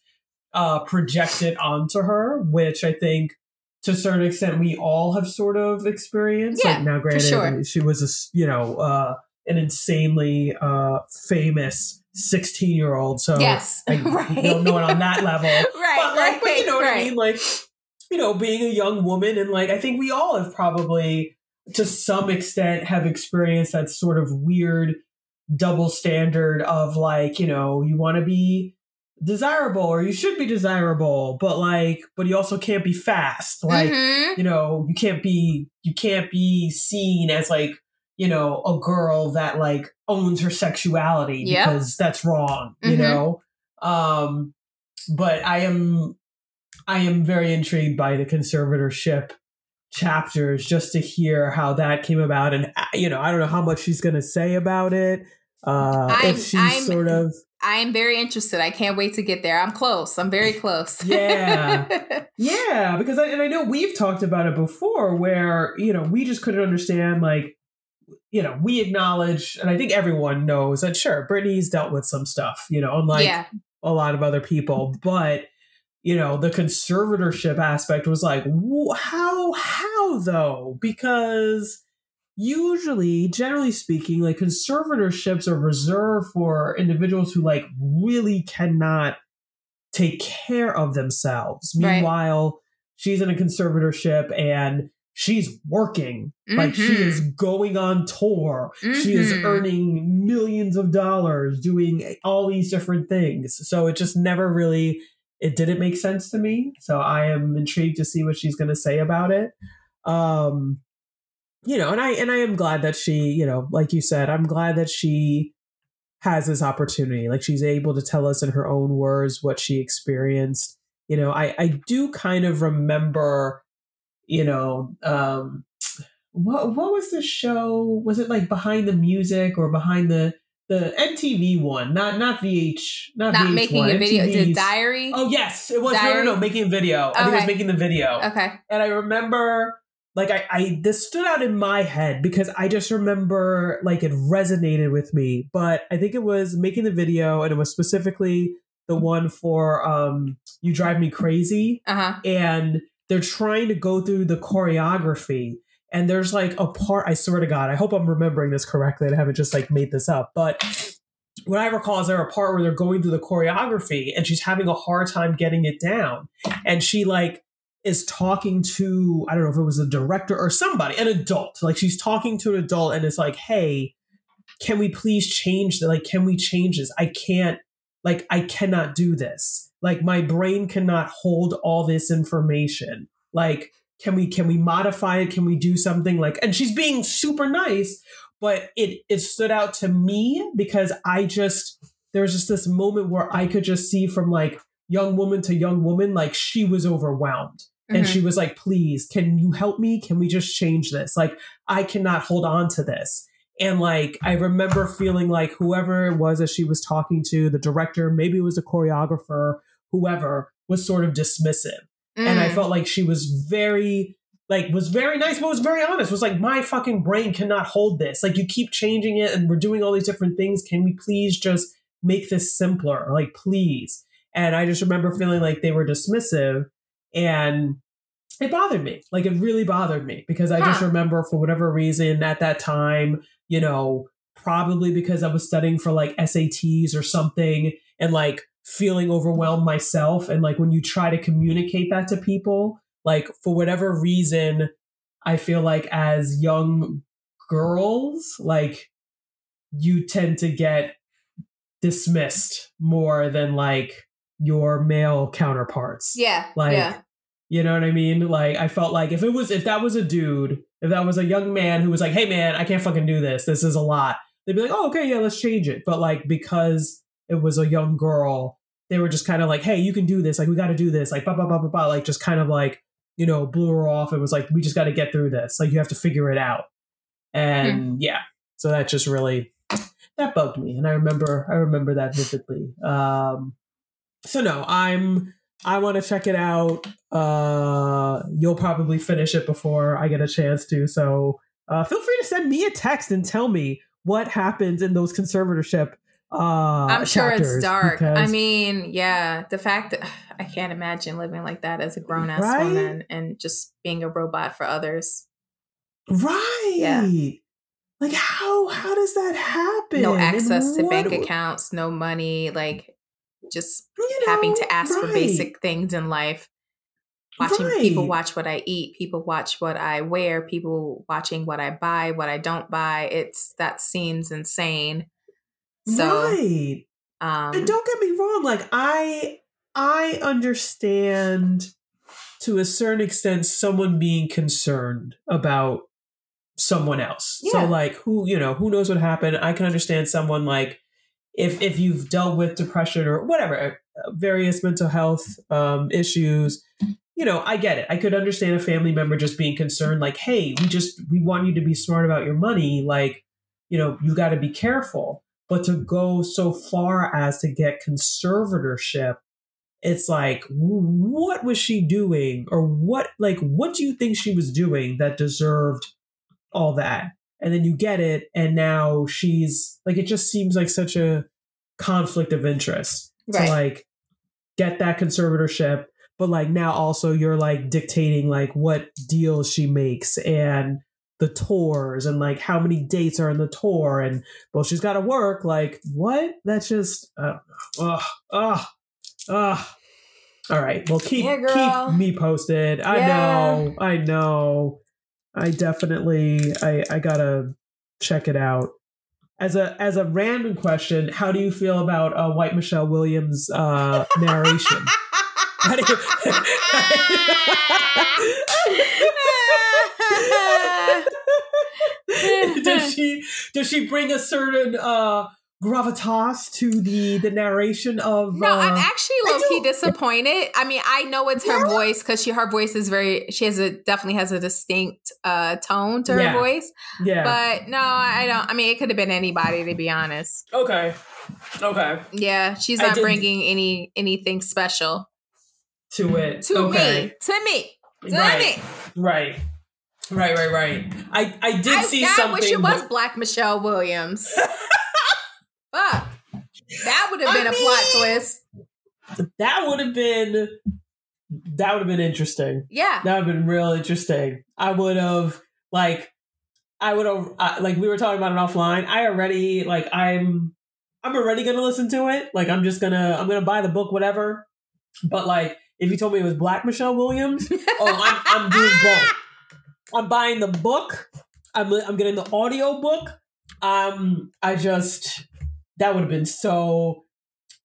uh projected onto her, which I think to a certain extent we all have sort of experienced. Yeah, like now, granted, sure. she was a you know uh an insanely uh famous sixteen year old. So yes, I right. don't know it on that level. right, but like, right, but you know what right. I mean? Like, you know, being a young woman and like I think we all have probably to some extent have experienced that sort of weird double standard of like, you know, you want to be desirable or you should be desirable, but like but you also can't be fast. Like, Mhm. you know, you can't be you can't be seen as like, you know, a girl that like owns her sexuality Yep. because that's wrong, you Mhm. know. Um but I am I am very intrigued by the conservatorship chapters just to hear how that came about and uh, you know, I don't know how much she's going to say about it. Uh I'm- if she's I'm- sort of I am very interested. I can't wait to get there. I'm close. I'm very close. Yeah. Yeah, because I, and I know we've talked about it before where, you know, we just couldn't understand like you know, we acknowledge and I think everyone knows that sure, Britney's dealt with some stuff, you know, unlike yeah. a lot of other people, but you know, the conservatorship aspect was like, how how though? Because usually, generally speaking, like conservatorships are reserved for individuals who like really cannot take care of themselves. Right. Meanwhile, she's in a conservatorship and she's working. Like she is going on tour. She is Mhm. earning millions of dollars doing all these different things. So it just never really it didn't make sense to me. So I am intrigued to see what she's going to say about it. Um, you know, and I and I am glad that she, you know, like you said, I'm glad that she has this opportunity. Like she's able to tell us in her own words what she experienced. You know, I I do kind of remember, you know, um what what was the show? Was it like behind the music or behind the the MTV one, not not VH, not, Not VH1, making a video. Diary. Oh yes, it was. No, Diary? no, no, making a video. I think it was making the video. Okay. And I remember, like, I, I this stood out in my head because I just remember, like, it resonated with me. But I think it was making the video, and it was specifically the one for um, "You Drive Me Crazy," Uh huh. and they're trying to go through the choreography. And there's like a part, I swear to God, I hope I'm remembering this correctly. I haven't just like made this up. But what I recall is there a part where they're going through the choreography and she's having a hard time getting it down. And she like is talking to, I don't know if it was a director or somebody, an adult. Like she's talking to an adult and it's like, hey, can we please change that? Like, can we change this? I can't, like, I cannot do this. Like, my brain cannot hold all this information. Like, can we can we modify it? Can we do something like and she's being super nice, but it it stood out to me because I just there was just this moment where I could just see from like young woman to young woman, like she was overwhelmed. And Mhm. she was like, please, can you help me? Can we just change this? Like, I cannot hold on to this. And like, I remember feeling like whoever it was that she was talking to, the director, maybe it was a choreographer, whoever, was sort of dismissive. And I Mm. felt like she was very like was very nice but was very honest. Was like my fucking brain cannot hold this. Like you keep changing it and we're doing all these different things. Can we please just make this simpler? Like please. And i just remember feeling like they were dismissive and it bothered me. Like it really bothered me because i just remember for whatever reason at that time you know probably because i was studying for like sats or something and like feeling overwhelmed myself. And like when you try to communicate that to people like for whatever reason i feel like as young girls like you tend to get dismissed more than like your male counterparts. Yeah. like yeah. you know what i mean? Like i felt like if it was if that was a dude if that was a young man who was like hey man i can't fucking do this. This is a lot. They'd be like oh okay yeah let's change it. But like because it was a young girl they were just kind of like hey you can do this like we got to do this like blah blah blah blah blah like just kind of like you know blew her off and was like we just got to get through this like you have to figure it out. And yeah so that just really that bugged me and i remember i remember that vividly. Um so no i'm i want to check it out uh you'll probably finish it before i get a chance to so uh feel free to send me a text and tell me what happens in those conservatorship uh I'm sure it's dark. I mean, yeah, the fact that I can't imagine living like that as a grown ass Right? woman and just being a robot for others. right Yeah. like how how does that happen No access to bank accounts, no money, like just you having to ask for basic things in life. Watching people watch what I eat, people watch what I wear, people watching what I buy, what I don't buy. It's that seems insane. So, right. Um, and don't get me wrong like i i understand to a certain extent someone being concerned about someone else. Yeah. so like who you know who knows what happened? I can understand someone like if if you've dealt with depression or whatever uh, various mental health um issues you know i get it. I could understand a family member just being concerned like hey we just we want you to be smart about your money. Like you know you got to be careful but to go so far as to get conservatorship it's like what was she doing? Or what like what do you think she was doing that deserved all that? And then you get it and now she's like it just seems like such a conflict of interest Right. to like get that conservatorship. But like now also you're like dictating like what deals she makes. And the tours and like how many dates are in the tour and well she's got to work like what that's just I don't know. Ugh, ugh, ugh. all right well keep Yeah, keep me posted i Yeah. know i know i definitely i i gotta check it out as a as a random question how do you feel about uh, white michelle williams uh narration does she does she bring a certain uh gravitas to the the narration of no uh, i'm actually low-key disappointed. I mean i know it's her Yeah. voice because she her voice is very she has a definitely has a distinct uh tone to her Yeah. voice. Yeah. But no i don't i mean it could have been anybody to be honest. Okay. Okay. Yeah she's not bringing any anything special. To it. To okay. me to me to Right. me. Right right right right i i did I, see I something wish it was but- Black Michelle Williams. Fuck. That would have I been a plot twist. that would have been that would have been interesting Yeah. That would have been real interesting. I would have like, I would have uh, like we were talking about it offline. I already like I'm I'm already gonna listen to it. Like I'm just gonna I'm gonna buy the book, whatever. But like if you told me it was Black Michelle Williams, oh I'm I'm doing both. I'm buying the book. I'm I'm getting the audio book. Um, I just that would have been so.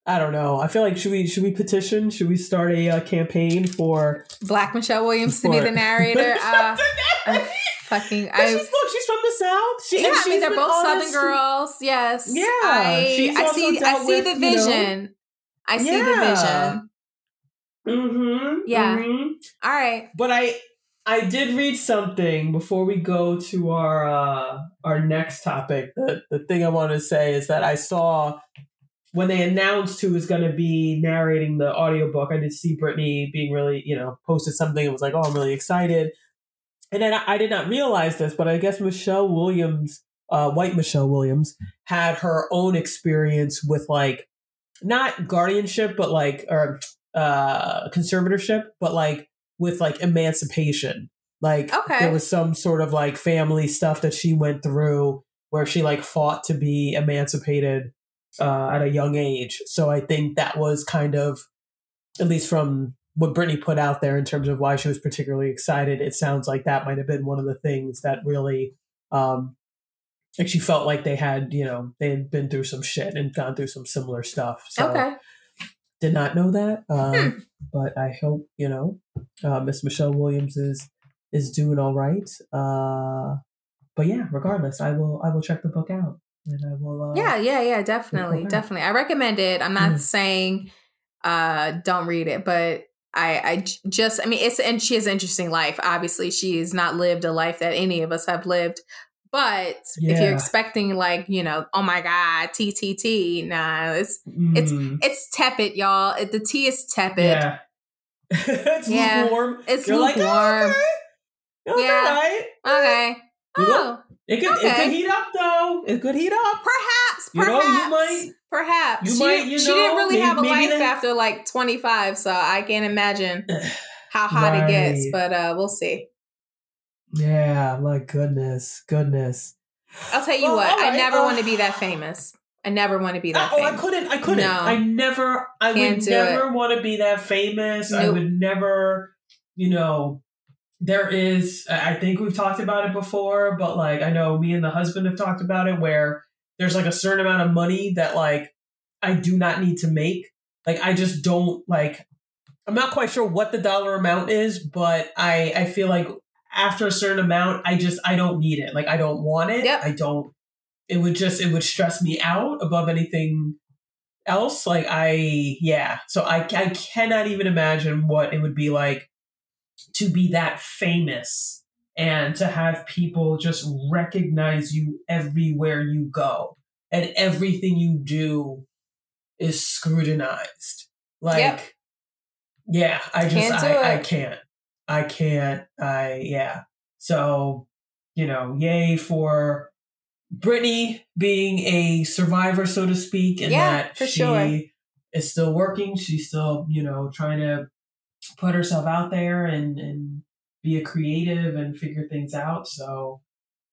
I don't know. I feel like should we should we petition? Should we start a uh, campaign for Black Michelle Williams to be the narrator. Uh, fucking I she's look, she's from the south. She, yeah, I mean she's they're both Southern girls. Yes. Yeah, I, I see. I see with, the you know- vision. I see the Yeah. vision. Mhm, Yeah. mhm. All right. But I I did read something before we go to our uh our next topic. The the thing I want to say is that I saw when they announced who was going to be narrating the audiobook, I did see Britney being really, you know, posted something and was like, "Oh, I'm really excited." And then I, I did not realize this, but I guess Michelle Williams, uh, white Michelle Williams, had her own experience with like not guardianship, but like or uh conservatorship, but like with like emancipation. Like Okay. there was some sort of like family stuff that she went through where she like fought to be emancipated uh, at a young age. So I think that was kind of, at least from what Britney put out there in terms of why she was particularly excited, it sounds like that might have been one of the things that really, um, like she felt like they had, you know, they had been through some shit and gone through some similar stuff. So okay. Did not know that. Um, Hmm. But I hope, you know, uh, Miss Michelle Williams is is doing all right. Uh, but yeah, regardless, I will I will check the book out and I will. Uh, Yeah, yeah, yeah, definitely, definitely. I recommend it. I'm not Mm. saying uh don't read it, but I, I just I mean it's and she has an interesting life. Obviously, she has not lived a life that any of us have lived. But if you're expecting like, you know, oh my god, TTT, nah, it's It's- Mm, it's tepid, y'all. It, the tea is tepid. yeah. it's Yeah. lukewarm. It's You're like, lukewarm. oh, okay. Yeah. right. Okay. Know, Oh, It could it could heat up though. It could heat up. perhaps, You know, you perhaps, might- perhaps. you she, might, you she didn't really maybe- have a life that- after like 25, so I can't imagine how hot it gets. But uh, we'll see. Yeah, my goodness, goodness. I'll tell you Well, what. all I never uh, want to be that famous. I never want to be that oh, I couldn't. I couldn't. No. I never. I would never want to be that famous. I would never. You know, there is. I I think we've talked about it before, but like I know me and the husband have talked about it, where there's like a certain amount of money that like I do not need to make. Like I just don't like. I'm not quite sure what the dollar amount is, but I I feel like after a certain amount, I just I don't need it. Like I don't want it. Yep. I don't. It would just it would stress me out above anything else. Like I yeah. So I I cannot even imagine what it would be like to be that famous and to have people just recognize you everywhere you go and everything you do is scrutinized. Like Yep. yeah, I just Can't I, I can't. I can't. I yeah. So, you know, yay for Britney being a survivor, so to speak, and Yeah, that she sure. is still working. She's still, you know, trying to put herself out there and and be a creative and figure things out. So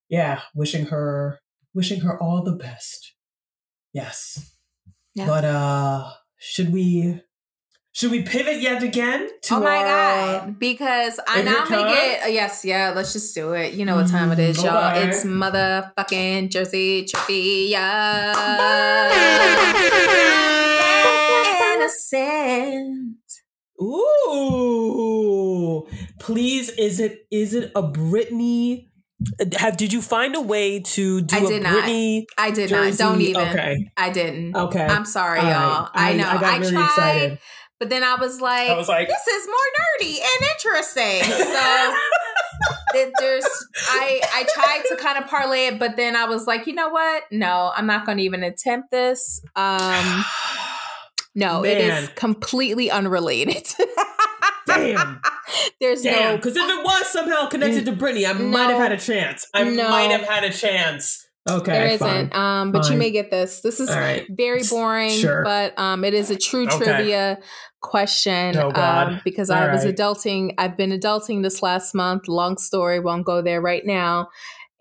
yeah, wishing her wishing her all the best. Yes. Yeah. But uh should we should we pivot yet again to oh my our, uh, god! Because I is now I'm gonna get yes, yeah. Let's just do it. You know what time it is, Mm, y'all. okay. It's motherfucking Jersey trivia. Innocent. Ooh, please, is it is it a Britney? Have did you find a way to do I a did not. Britney? I did Jersey? not. Don't even. Okay, I didn't. okay. I'm sorry, All right. y'all. I, know. I, got really tried, excited. But then I was like, I was like, this is more nerdy and interesting. So there's I I tried to kind of parlay it, but then I was like, you know what? No, I'm not going to even attempt this. Um, no, it is completely unrelated. damn, There's damn. no Because if it was somehow connected to Britney, I might have had a chance. I No. might have had a chance. Okay, there fine. isn't. Um, but you may get this. This is right. very boring, Sure. but um, it is a true Okay. trivia question. Oh, God. Um, because All I was right. adulting. I've been adulting this last month. Long story. Won't go there right now.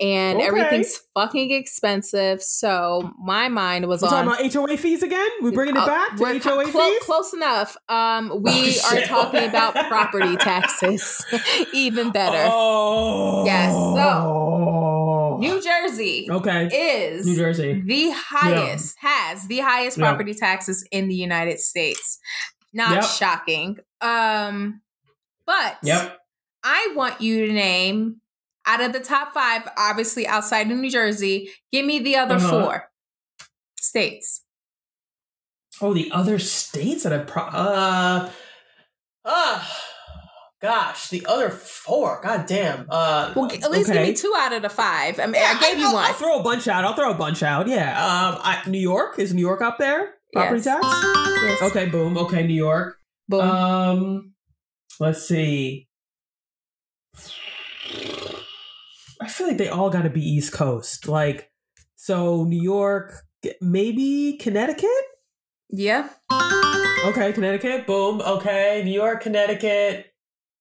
And Okay. everything's fucking expensive. So my mind was We're on. talking about HOA fees again? We bringing it Uh, back to HOA clo- fees? close enough. Um, we Oh, are talking about property taxes. Even better. Oh, Yes, so, New Jersey okay, is New Jersey. the highest has the highest Yeah. property taxes in the United States. Not Yep. shocking. Um but Yep. I want you to name out of the top 5 obviously outside of New Jersey, give me the other Uh-huh. 4 states. Oh, the other states that I pro uh ah gosh, the other four. God damn. Uh Well, at least okay. give me 2 out of the 5. I mean, Yeah, I gave you I'll, one. I'll throw a bunch out. I'll throw a bunch out. Yeah. Um I, New York is New York up there? Property Yes. tax? Yes. Okay, boom. Okay, New York. Boom. Um let's see. I feel like they all got to be East Coast. Like so New York, maybe Connecticut? yeah. Okay, Connecticut. Boom. Okay, New York, Connecticut.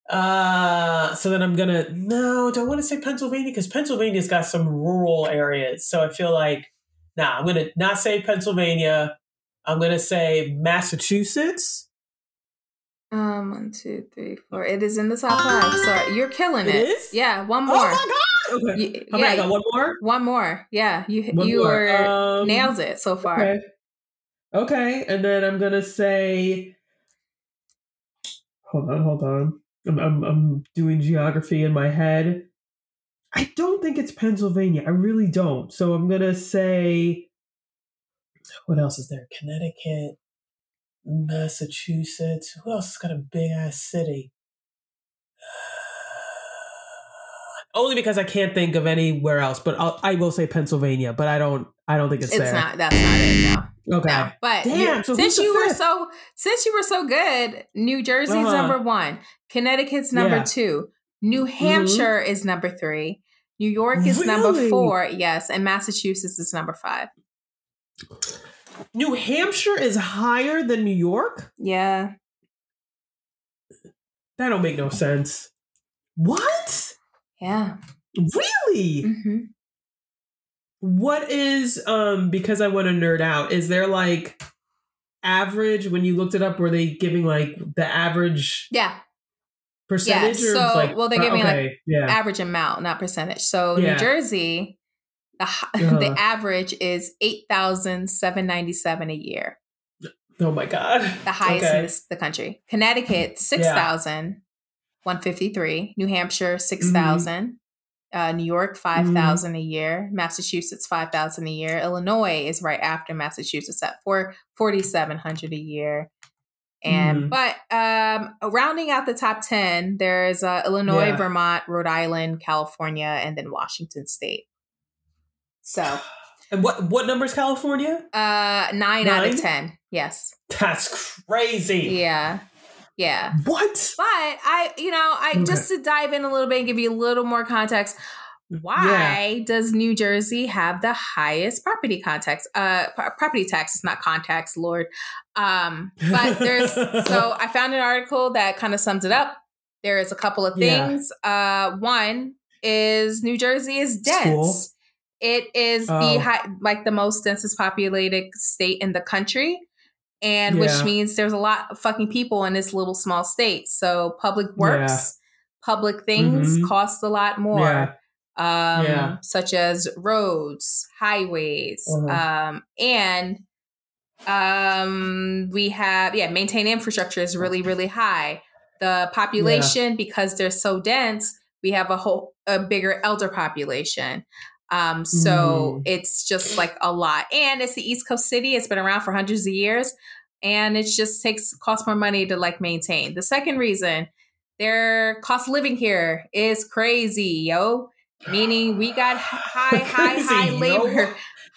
Uh, so then I'm gonna no, don't want to say Pennsylvania because Pennsylvania's got some rural areas. So I feel like nah, I'm gonna not say Pennsylvania. I'm gonna say Massachusetts. Um, one, two, three, four. It is in the top five. So you're killing It it. is? Yeah, one more. Oh my god! Okay, Y- okay, I yeah, got one more. one more. Yeah, you One you more. were Um, nailed it so far. Okay. Okay, and then I'm gonna say. Hold on, hold on. I'm, I'm I'm doing geography in my head. I don't think it's Pennsylvania. I really don't. So I'm gonna say. What else is there? Connecticut, Massachusetts. Who else has got a big ass city? Only because I can't think of anywhere else, but I'll, I will say Pennsylvania. But I don't. I don't think it's, It's there. not. That's not it. No. Okay. No. But Damn, you- so since you were so since you were so good, New Jersey's Uh-huh. number one, Connecticut's number Yeah. two, New Hampshire is number three, New York is number four, yes, and Massachusetts is number five. New Hampshire is higher than New York? Yeah. That don't make no sense. What? Yeah. Really? hmm What is um because I want to nerd out, is there like average when you looked it up, were they giving like the average Yeah. percentage or so- like well, they're giving, like, yeah. Average amount, not percentage. So Yeah. New Jersey, the Uh-huh. the average is eight thousand seven ninety seven a year. oh my god. the highest Okay. in this, the country. Connecticut, 6,153. New Hampshire, 6,000. Uh, New York, 5,000 a year. Massachusetts, 5,000 a year. Illinois is right after Massachusetts at four forty seven hundred a year. And Mhm. but um, rounding out the top 10, there's uh, Illinois, Yeah. Vermont, Rhode Island, California, and then Washington State. So And what what number is California? uh, nine, out of 10. Yes. That's crazy. Yeah. Yeah. What? But I, you know, I Okay. just to dive in a little bit and give you a little more context. Why does New Jersey have the highest property context? Uh, pro- property taxes, not contacts, Lord. Um, but there's so I found an article that kind of sums it up. There is a couple of Yeah. things. Uh, one is New Jersey is dense. Cool. It is Oh. the high, like the most densest populated state in the country, and which means there's a lot of fucking people in this little small state. So public works, public things Mhm. cost a lot more, Yeah. um, Yeah. such as roads, highways, Uh-huh. um, and Um, we have yeah, maintain infrastructure is really really high. The population yeah. because they're so dense, we have a whole a bigger elder population. Um, so mm. it's just like a lot, and it's the East Coast city. It's been around for hundreds of years, and it just takes cost more money to like maintain. The second reason, their cost of living here is crazy, yo. Meaning we got high, high, high labor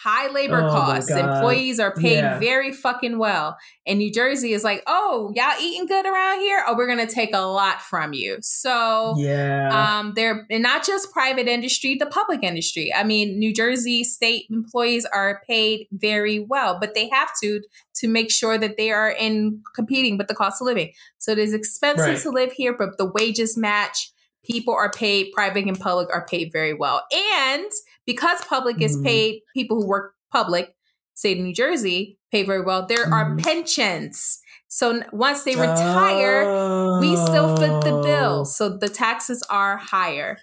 high labor oh costs. Employees are paid yeah. very fucking well. And New Jersey is like, oh, y'all eating good around here? Oh, we're gonna take a lot from you. So yeah, um, they're not just private industry, the public industry. I mean, New Jersey state employees are paid very well, but they have to to make sure that they are in competing with the cost of living. So it is expensive right. to live here, but the wages match. People are paid, private and public are paid very well. And because public is mm-hmm. paid, people who work public, state of New Jersey, pay very well. There are mm-hmm. pensions. So once they retire, oh. we still fit the bill. So the taxes are higher.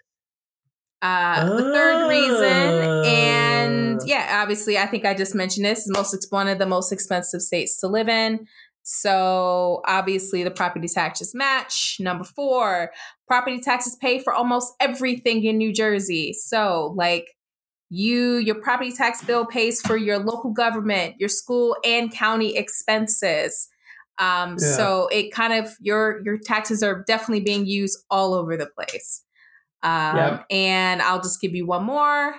Uh, oh. The third reason, and oh. yeah, obviously, I think I just mentioned this, is most one of the most expensive states to live in. So obviously, the property taxes match. Number four, property taxes pay for almost everything in New Jersey. So, like you your property tax bill pays for your local government your school and county expenses um, yeah. so it kind of your your taxes are definitely being used all over the place um, yeah. and i'll just give you one more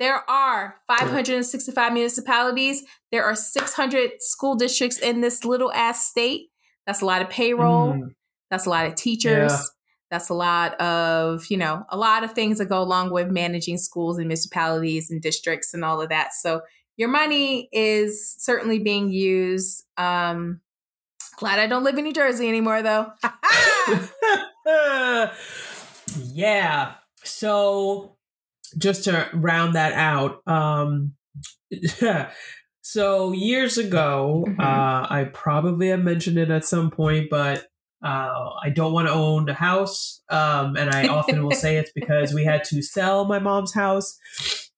there are 565 municipalities there are 600 school districts in this little ass state that's a lot of payroll mm. that's a lot of teachers. That's a lot of, you know, a lot of things that go along with managing schools and municipalities and districts and all of that. So your money is certainly being used. Um, glad I don't live in New Jersey anymore, though. yeah. So just to round that out, um, so years ago, mm-hmm. uh, I probably have mentioned it at some point, but uh, I don't want to own a house. Um, and I often will say it's because we had to sell my mom's house.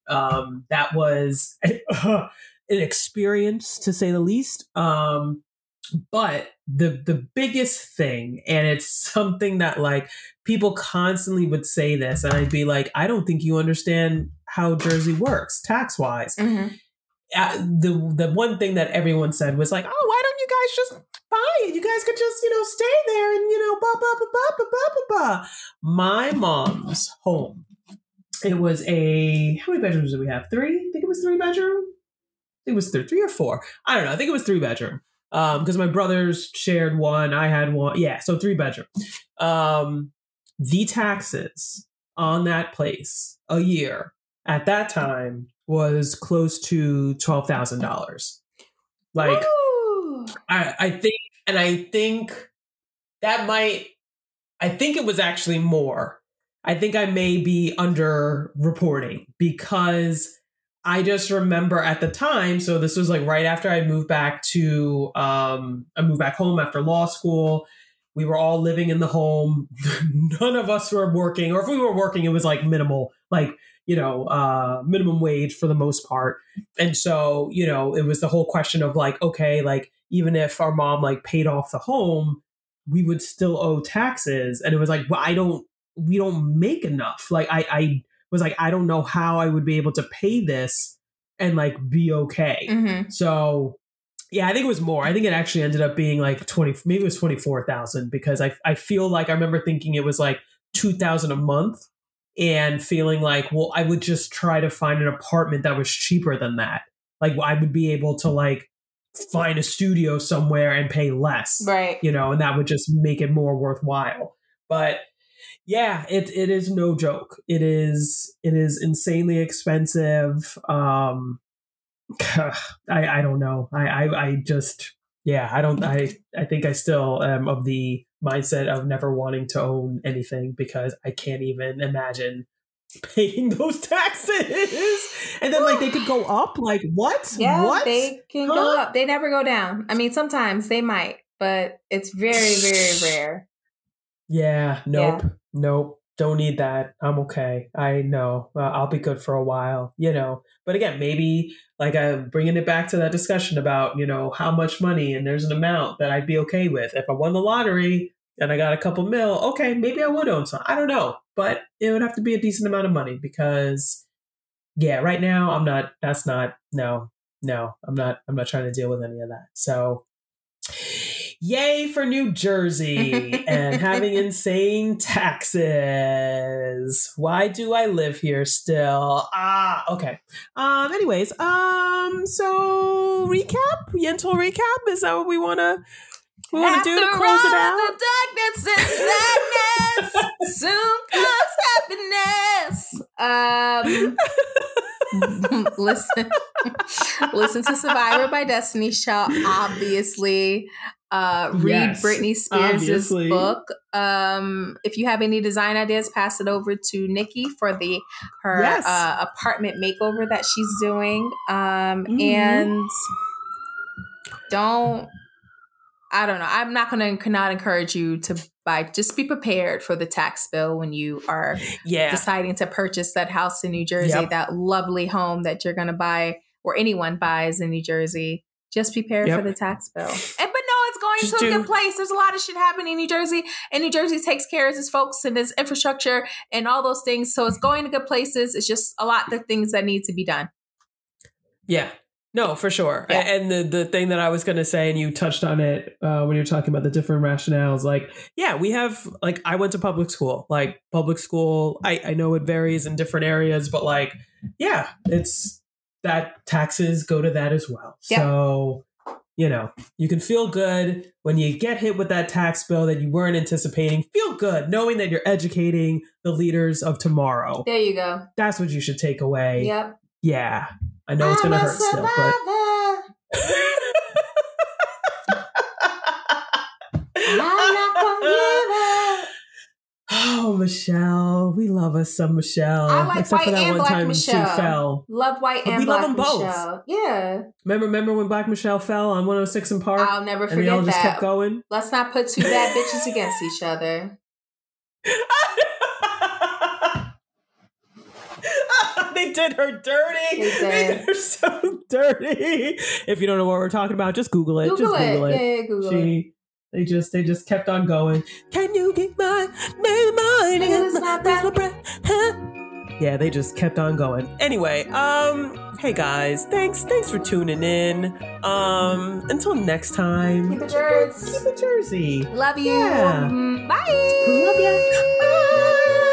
Um, that was an experience to say the least. Um, but the the biggest thing, and it's something that like people constantly would say this, and I'd be like, I don't think you understand how Jersey works tax wise. Mm-hmm. Uh, the the one thing that everyone said was like, oh, why you guys just buy it. You guys could just, you know, stay there and, you know, blah, blah, blah, blah, blah, blah, blah. My mom's home. It was a, how many bedrooms did we have? Three? I think it was three bedroom. it was three, three or four. I don't know. I think it was three bedroom. Um, because my brothers shared one. I had one. Yeah. So three bedroom. Um, the taxes on that place a year at that time was close to $12,000. Like, I, I think and I think that might, I think it was actually more. I think I may be under reporting because I just remember at the time, so this was like right after I moved back to, um, I moved back home after law school. We were all living in the home. None of us were working, or if we were working, it was like minimal, like, you know, uh, minimum wage for the most part. And so, you know, it was the whole question of like, okay, like, even if our mom like paid off the home, we would still owe taxes. And it was like, well, I don't, we don't make enough. Like I, I was like, I don't know how I would be able to pay this and like be okay. Mm-hmm. So yeah, I think it was more. I think it actually ended up being like 20, maybe it was 24,000 because I, I feel like I remember thinking it was like 2000 a month and feeling like, well, I would just try to find an apartment that was cheaper than that. Like I would be able to like find a studio somewhere and pay less. Right. You know, and that would just make it more worthwhile. But yeah, it it is no joke. It is it is insanely expensive. Um I I don't know. I I, I just yeah, I don't I I think I still am of the mindset of never wanting to own anything because I can't even imagine paying those taxes and then like they could go up like what yeah what they can huh? go up they never go down i mean sometimes they might but it's very very rare yeah nope yeah. nope don't need that. I'm okay. I know uh, I'll be good for a while, you know. But again, maybe like I'm bringing it back to that discussion about, you know, how much money and there's an amount that I'd be okay with. If I won the lottery and I got a couple mil, okay, maybe I would own some. I don't know. But it would have to be a decent amount of money because, yeah, right now I'm not, that's not, no, no, I'm not, I'm not trying to deal with any of that. So, Yay for New Jersey and having insane taxes. Why do I live here still? Ah, okay. Um, anyways, um, so recap, Yentl recap. Is that what we wanna we wanna do to close it out? The darkness and sadness soon comes happiness. Um listen listen to Survivor by Destiny Child, obviously uh, read Yes, Britney Spears' book. Um, if you have any design ideas, pass it over to Niki for the her Yes. uh, apartment makeover that she's doing. Um, Mhm. And don't. I don't know. I'm not going to cannot encourage you to buy. Just be prepared for the tax bill when you are Yeah. deciding to purchase that house in New Jersey, Yep. that lovely home that you're going to buy or anyone buys in New Jersey. Just prepare Yep. for the tax bill. And but no, it's going Just to a do- good place. There's a lot of shit happening in New Jersey, and New Jersey takes care of its folks and its infrastructure and all those things. So it's going to good places. It's just a lot of things that need to be done. Yeah. No, for sure. Yeah. And the the thing that I was going to say, and you touched on it uh, when you're talking about the different rationales. Like, yeah, we have like I went to public school. Like public school, I I know it varies in different areas, but like, yeah, it's that taxes go to that as well. Yeah. So. You know, you can feel good when you get hit with that tax bill that you weren't anticipating. Feel good knowing that you're educating the leaders of tomorrow. There you go. That's what you should take away. Yep. Yeah. I know it's going to hurt still, but Oh, Michelle. We love us some Michelle. I like Except for white that and one black time Michelle. she fell. Love white But and we love them both. Michelle. Yeah. Remember, remember when Black Michelle fell on 106 & Park? I'll never and they all forget just kept going? Let's not put two bad bitches against each other. they did her dirty. They did. did her so dirty. If you don't know what we're talking about, just Google it. Google just it. Google it. Yeah, yeah, Google it. they just, they just kept on going. Can you get my, mind Nigga, my, not my breath? Huh? Yeah, they just kept on going. Anyway, um, hey guys, thanks, thanks for tuning in. Um, until next time, Keep it yours. keep it Jersey. Love you. Yeah. Mm, Bye. Love ya. Bye.